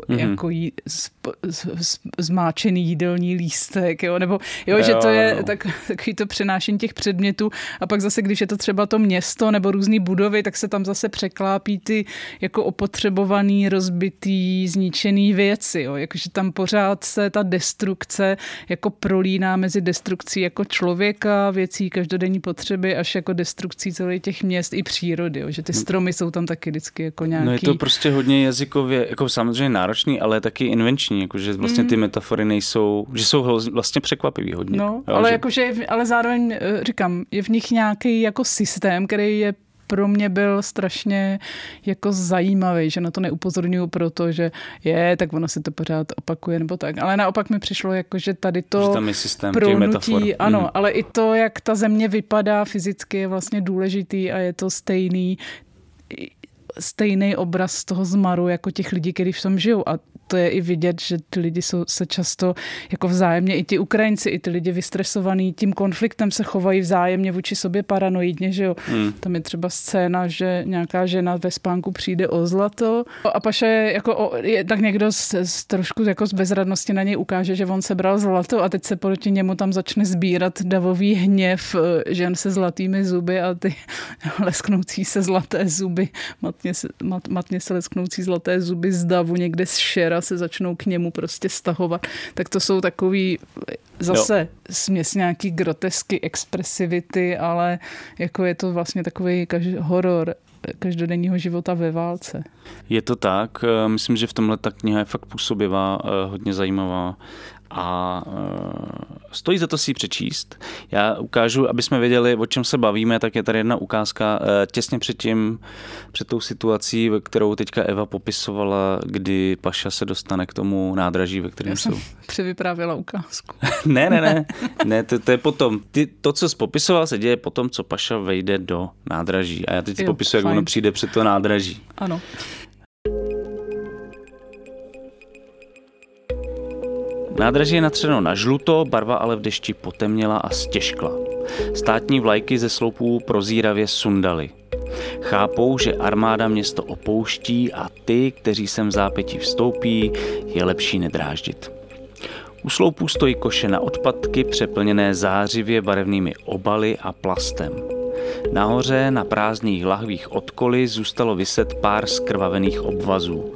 mm-hmm. jako jí, z, z, z, zmáčený jídelní lístek, jo? nebo jo, jo, že to je tak, takový to přenášení těch předmětů a pak zase, když je to třeba to město nebo různé budovy, tak se tam zase překlápí ty jako opotřebovaný, rozbitý, zničený věci, jo? jakože tam pořád se ta destrukce jako prolíná mezi destrukcí jako člověka, věcí každodenní potřeby až jako destrukcí celých těch měst i přírody, jo? že ty stromy jsou tam taky vždycky jako nějaký... No je to prostě hodně jazykově, jako samozřejmě náročný, ale taky invenční, jakože vlastně ty mm. metafory nejsou, že jsou vlastně překvapivý hodně. No, jo, ale že... jakože, ale zároveň eh, říkám, je v nich nějaký jako systém, který je pro mě byl strašně jako zajímavý, že na to neupozorňuju proto, že je, tak ono se to pořád opakuje nebo tak. Ale naopak mi přišlo jako, že tady to že tam je systém prounutí, ano, mm. ale i to, jak ta země vypadá fyzicky je vlastně důležitý a je to stejný stejný obraz toho zmaru jako těch lidí, kteří v tom žijou. A to je i vidět, že ty lidi jsou se často jako vzájemně, i ti Ukrajinci, i ty lidi vystresovaní tím konfliktem se chovají vzájemně vůči sobě paranoidně, že jo. Hmm. Tam je třeba scéna, že nějaká žena ve spánku přijde o zlato a Paša je jako, o, je, tak někdo z, z, trošku jako z bezradnosti na něj ukáže, že on sebral zlato a teď se proti němu tam začne sbírat davový hněv eh, žen se zlatými zuby a ty <laughs> lesknoucí se zlaté zuby, matně se, mat, matně se lesknoucí zlaté zuby z davu někde z šera se začnou k němu prostě stahovat, tak to jsou takový zase jo. směs nějaký grotesky, expresivity, ale jako je to vlastně takový horor každodenního života ve válce. Je to tak, myslím, že v tomhle ta kniha je fakt působivá, eh, hodně zajímavá a uh, stojí za to si ji přečíst. Já ukážu, aby jsme věděli, o čem se bavíme, tak je tady jedna ukázka uh, těsně předtím, před tou situací, kterou teďka Eva popisovala, kdy Paša se dostane k tomu nádraží, ve kterém jsou. <laughs> Převyprávěla ukázku. <laughs> ne, ne, ne, <laughs> ne to, to je potom. Ty, to, co jsi popisoval, se děje potom, co Paša vejde do nádraží. A já teď si popisuju, jak ono přijde před to nádraží. Ano. Nádraží je natřeno na žluto, barva ale v dešti potemněla a stěžkla. Státní vlajky ze sloupů prozíravě sundaly. Chápou, že armáda město opouští a ty, kteří sem v zápětí vstoupí, je lepší nedráždit. U sloupů stojí koše na odpadky přeplněné zářivě barevnými obaly a plastem. Nahoře na prázdných lahvích odkoly zůstalo vyset pár skrvavených obvazů.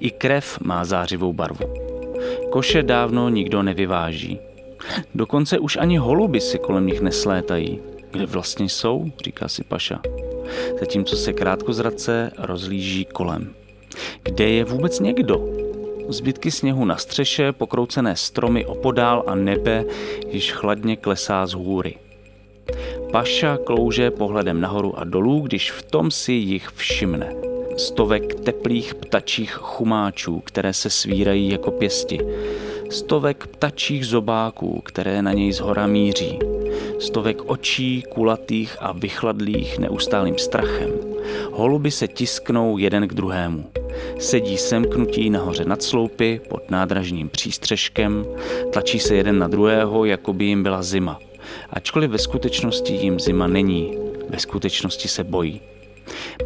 I krev má zářivou barvu. Koše dávno nikdo nevyváží. Dokonce už ani holuby si kolem nich neslétají. Kde vlastně jsou, říká si Paša. zatímco se krátkozradce rozlíží kolem. Kde je vůbec někdo? Zbytky sněhu na střeše, pokroucené stromy opodál a nebe, již chladně klesá z hůry. Paša klouže pohledem nahoru a dolů, když v tom si jich všimne. Stovek teplých ptačích chumáčů, které se svírají jako pěsti. Stovek ptačích zobáků, které na něj zhora míří. Stovek očí, kulatých a vychladlých neustálým strachem. Holuby se tisknou jeden k druhému. Sedí semknutí nahoře nad sloupy pod nádražním přístřežkem, tlačí se jeden na druhého, jako by jim byla zima. Ačkoliv ve skutečnosti jim zima není, ve skutečnosti se bojí.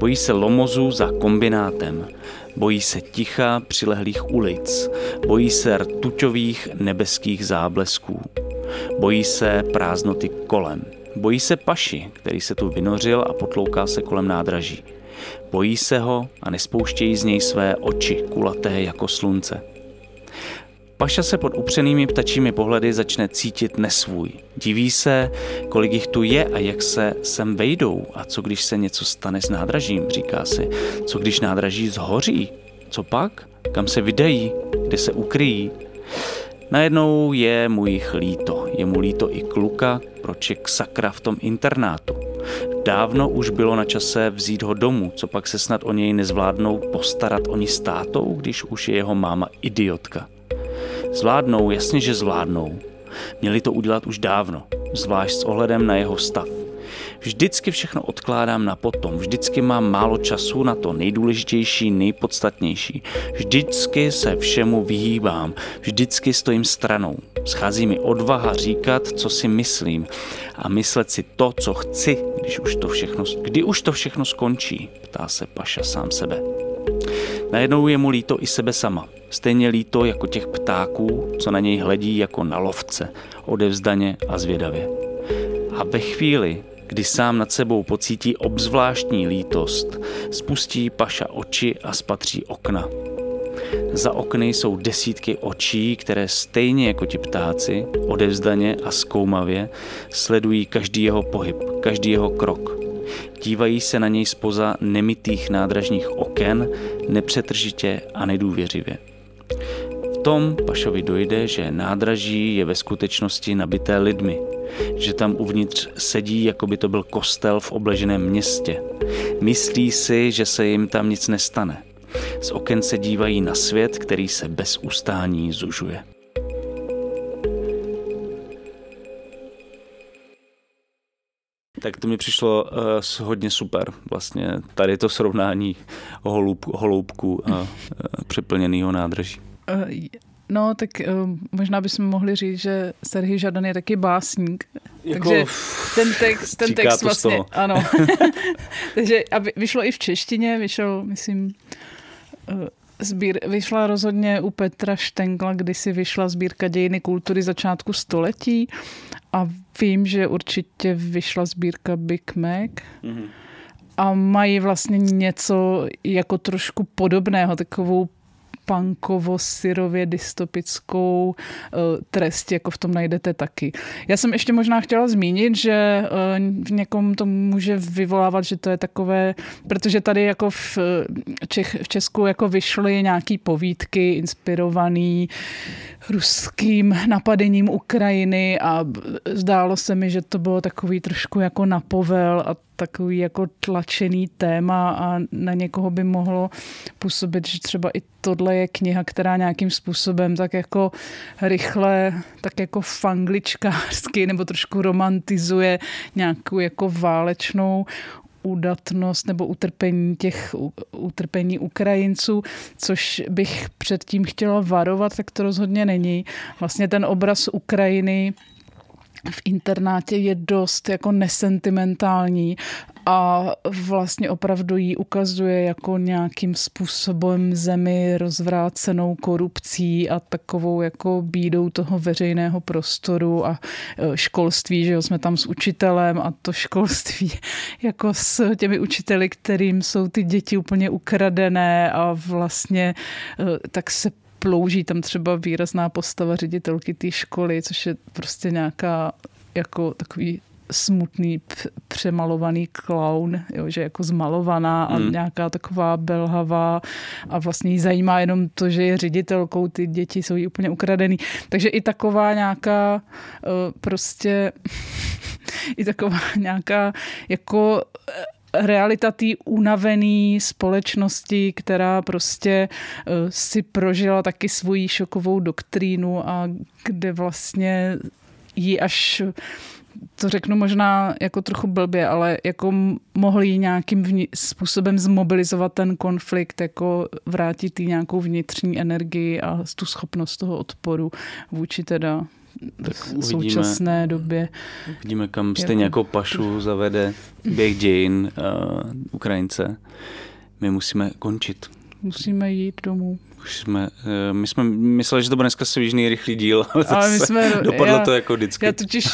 Bojí se lomozu za kombinátem, bojí se ticha přilehlých ulic, bojí se rtuťových nebeských záblesků, bojí se prázdnoty kolem, bojí se paši, který se tu vynořil a potlouká se kolem nádraží. Bojí se ho a nespouštějí z něj své oči, kulaté jako slunce. Paša se pod upřenými ptačími pohledy začne cítit nesvůj. Diví se, kolik jich tu je a jak se sem vejdou. A co když se něco stane s nádražím, říká si. Co když nádraží zhoří? Co pak? Kam se vydají? Kde se ukryjí? Najednou je mu jich líto. Je mu líto i kluka, proč je sakra v tom internátu. Dávno už bylo na čase vzít ho domů, co pak se snad o něj nezvládnou postarat oni s tátou, když už je jeho máma idiotka. Zvládnou, jasně, že zvládnou. Měli to udělat už dávno, zvlášť s ohledem na jeho stav. Vždycky všechno odkládám na potom, vždycky mám málo času na to nejdůležitější, nejpodstatnější. Vždycky se všemu vyhýbám, vždycky stojím stranou. Schází mi odvaha říkat, co si myslím a myslet si to, co chci, když už to všechno, kdy už to všechno skončí, ptá se Paša sám sebe. Najednou je mu líto i sebe sama. Stejně líto jako těch ptáků, co na něj hledí jako na lovce, odevzdaně a zvědavě. A ve chvíli, kdy sám nad sebou pocítí obzvláštní lítost, spustí paša oči a spatří okna. Za okny jsou desítky očí, které stejně jako ti ptáci, odevzdaně a zkoumavě, sledují každý jeho pohyb, každý jeho krok. Dívají se na něj spoza nemitých nádražních oken, nepřetržitě a nedůvěřivě. V tom Pašovi dojde, že nádraží je ve skutečnosti nabité lidmi, že tam uvnitř sedí, jako by to byl kostel v obleženém městě. Myslí si, že se jim tam nic nestane. Z oken se dívají na svět, který se bez ustání zužuje. Tak to mi přišlo uh, hodně super. Vlastně tady to srovnání holoub, holoubku a uh, přeplněného nádraží. Uh, No, tak uh, možná bychom mohli říct, že Serhij Žadan je taky básník. Jako, Takže ten text, ten text vlastně, ano. <laughs> <laughs> Takže a vyšlo i v češtině, vyšel, myslím, uh, Sbír, vyšla rozhodně u Petra Štenkla, kdy si vyšla sbírka dějiny kultury začátku století a vím, že určitě vyšla sbírka Big Mac. Mm-hmm. A mají vlastně něco jako trošku podobného, takovou punkovo-syrově dystopickou uh, trest, jako v tom najdete taky. Já jsem ještě možná chtěla zmínit, že uh, v někom to může vyvolávat, že to je takové, protože tady jako v, Čech, v Česku jako vyšly nějaký povídky inspirovaný ruským napadením Ukrajiny a zdálo se mi, že to bylo takový trošku jako napovel a takový jako tlačený téma a na někoho by mohlo působit, že třeba i tohle je kniha, která nějakým způsobem tak jako rychle, tak jako fangličkářsky nebo trošku romantizuje nějakou jako válečnou údatnost nebo utrpení těch utrpení Ukrajinců, což bych předtím chtěla varovat, tak to rozhodně není. Vlastně ten obraz Ukrajiny v internátě je dost jako nesentimentální a vlastně opravdu ji ukazuje jako nějakým způsobem zemi rozvrácenou korupcí a takovou jako bídou toho veřejného prostoru a e, školství, že jo, jsme tam s učitelem a to školství <laughs> jako s těmi učiteli, kterým jsou ty děti úplně ukradené a vlastně e, tak se plouží tam třeba výrazná postava ředitelky té školy, což je prostě nějaká jako takový smutný, přemalovaný klaun, jo, že jako zmalovaná a Hmm. nějaká taková belhavá a vlastně jí zajímá jenom to, že je ředitelkou, ty děti jsou jí úplně ukradený. Takže i taková nějaká eh, prostě <laughs> i taková nějaká jako eh, realita té unavený společnosti, která prostě eh, si prožila taky svoji šokovou doktrínu a kde vlastně jí až to řeknu možná jako trochu blbě, ale jako mohli nějakým vni- způsobem zmobilizovat ten konflikt, jako vrátit jí nějakou vnitřní energii a tu schopnost toho odporu vůči teda Tak v uvidíme. současné době. Vidíme, kam stejně jako pašu zavede běh dějin uh, Ukrajince. My musíme končit. Musíme jít domů. Už jsme, uh, my jsme mysleli, že to bude dneska svižný, rychlý díl, <laughs> ale, Ale my jsme, dopadlo já, to jako vždycky. já totiž,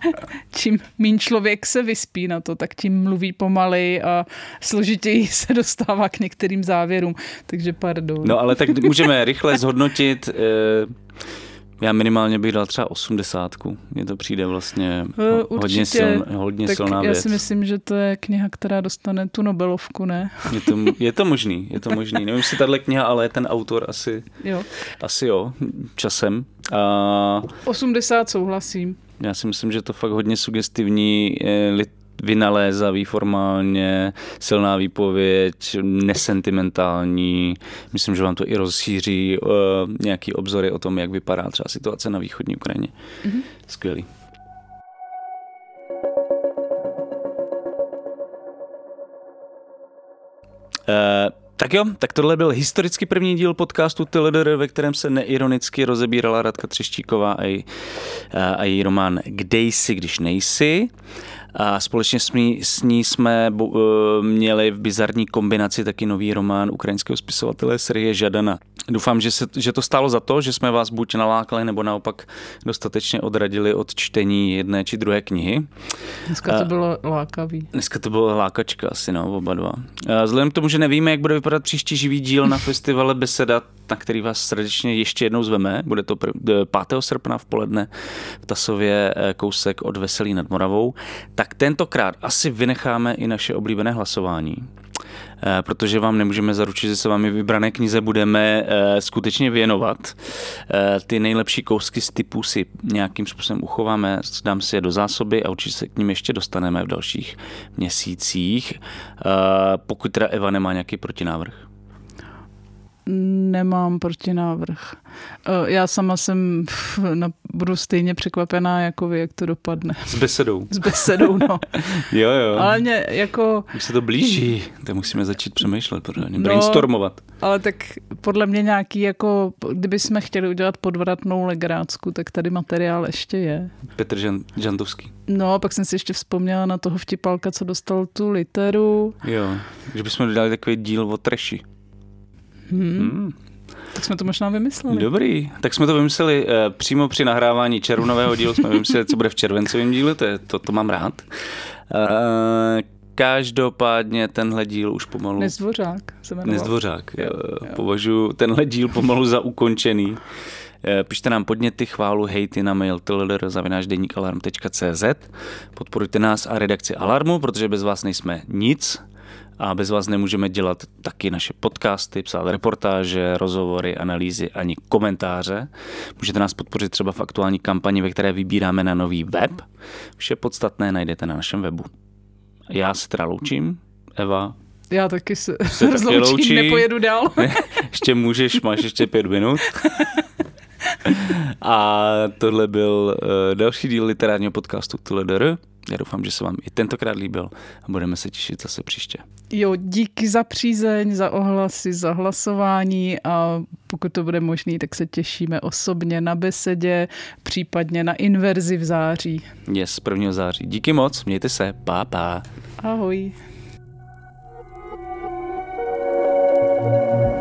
<laughs> čím méně člověk se vyspí na to, tak tím mluví pomalej a složitěji <laughs> se dostává k některým závěrům. Takže pardon. No ale tak můžeme rychle zhodnotit. Uh, já minimálně bych dal třeba osmdesátku. Mně to přijde vlastně Eh, ho- hodně, určitě. siln, hodně tak silná já věc. si myslím, že to je kniha, která dostane tu Nobelovku, ne? Je to, je to možný, je to možný. Nevím, jestli tahle kniha, ale ten autor asi, Jo. asi jo, časem. A 80 souhlasím. já si myslím, že to fakt hodně sugestivní, eh, lit- vynalézavý formálně, silná výpověď, nesentimentální. Myslím, že vám to i rozšíří uh, nějaký obzory o tom, jak vypadá třeba situace na východní Ukrajině. Mm-hmm. Skvělý. Uh, tak jo, tak tohle byl historicky první díl podcastu TLDR, ve kterém se neironicky rozebírala Radka Třeštíková a její, a její román Kde jsi, když nejsi. A společně s ní, s ní jsme bo, uh, měli v bizarní kombinaci taky nový román ukrajinského spisovatele Sergeje Žadana. Doufám, že, se, že to stálo za to, že jsme vás buď nalákali, nebo naopak dostatečně odradili od čtení jedné či druhé knihy. Dneska to bylo lákavý. Dneska to byla lákačka asi, no, oba dva. A Vzhledem k tomu, že nevíme, jak bude vypadat příští živý díl na festivale Beseda, na který vás srdečně ještě jednou zveme, bude to pr- 5. srpna v poledne v Tasově eh, kousek od Veselí nad Moravou, tak tentokrát asi vynecháme i naše oblíbené hlasování. Eh, protože vám nemůžeme zaručit, že se vám vybrané knize budeme eh, skutečně věnovat. Eh, ty nejlepší kousky z typu si nějakým způsobem uchováme, dám si je do zásoby a určitě se k ním ještě dostaneme v dalších měsících, pokud teda Eva nemá nějaký protinávrh. Nemám protinávrh. Eh, Já sama jsem <laughs> na, budu stejně překvapená, jako vy, jak to dopadne. S besedou. S besedou, no. <laughs> Jo, jo. Ale mě jako, Už se to blíží, tak musíme začít přemýšlet, pořádně, No. brainstormovat. ale tak podle mě nějaký jako, kdyby jsme chtěli udělat podvratnou legrácku, tak tady materiál ještě je. Petr Žan, Žantovský. No, pak jsem si ještě vzpomněla na toho vtipalka, co dostal tu literu. Jo, že bychom dodali takový díl o treši. Hmm. Hmm. Tak jsme to možná vymysleli. Dobrý, tak jsme to vymysleli eh, přímo při nahrávání červnového dílu, jsme vymysleli, co bude v červencovém díle, to, je, to, to mám rád. Eh, každopádně tenhle díl už pomalu... Nezdvořák se jmenoval. Nezdvořák. Jo, Jo, jo. Považuji tenhle díl pomalu za ukončený. Eh, Pište nám podněty, chválu, hejty na mail tlr.deníkalarm.cz Podporujte nás a redakci Alarmu, protože bez vás nejsme nic a bez vás nemůžeme dělat taky naše podcasty, psát reportáže, rozhovory, analýzy ani komentáře. Můžete nás podpořit třeba v aktuální kampani, ve které vybíráme na nový web. Vše podstatné najdete na našem webu. Já se teda loučím. Eva, Já taky se taky rozloučím, loučí. nepojedu dál. ještě můžeš, máš ještě pět minut. A tohle byl uh, další díl literárního podcastu TLDR. Já doufám, že se vám i tentokrát líbil a budeme se těšit zase příště. Jo, díky za přízeň, za ohlasy, za hlasování a pokud to bude možné, tak se těšíme osobně na besedě, případně na inverzi v září. Je Yes, 1. září. Díky moc, mějte se, pa, pa. Ahoj. thank you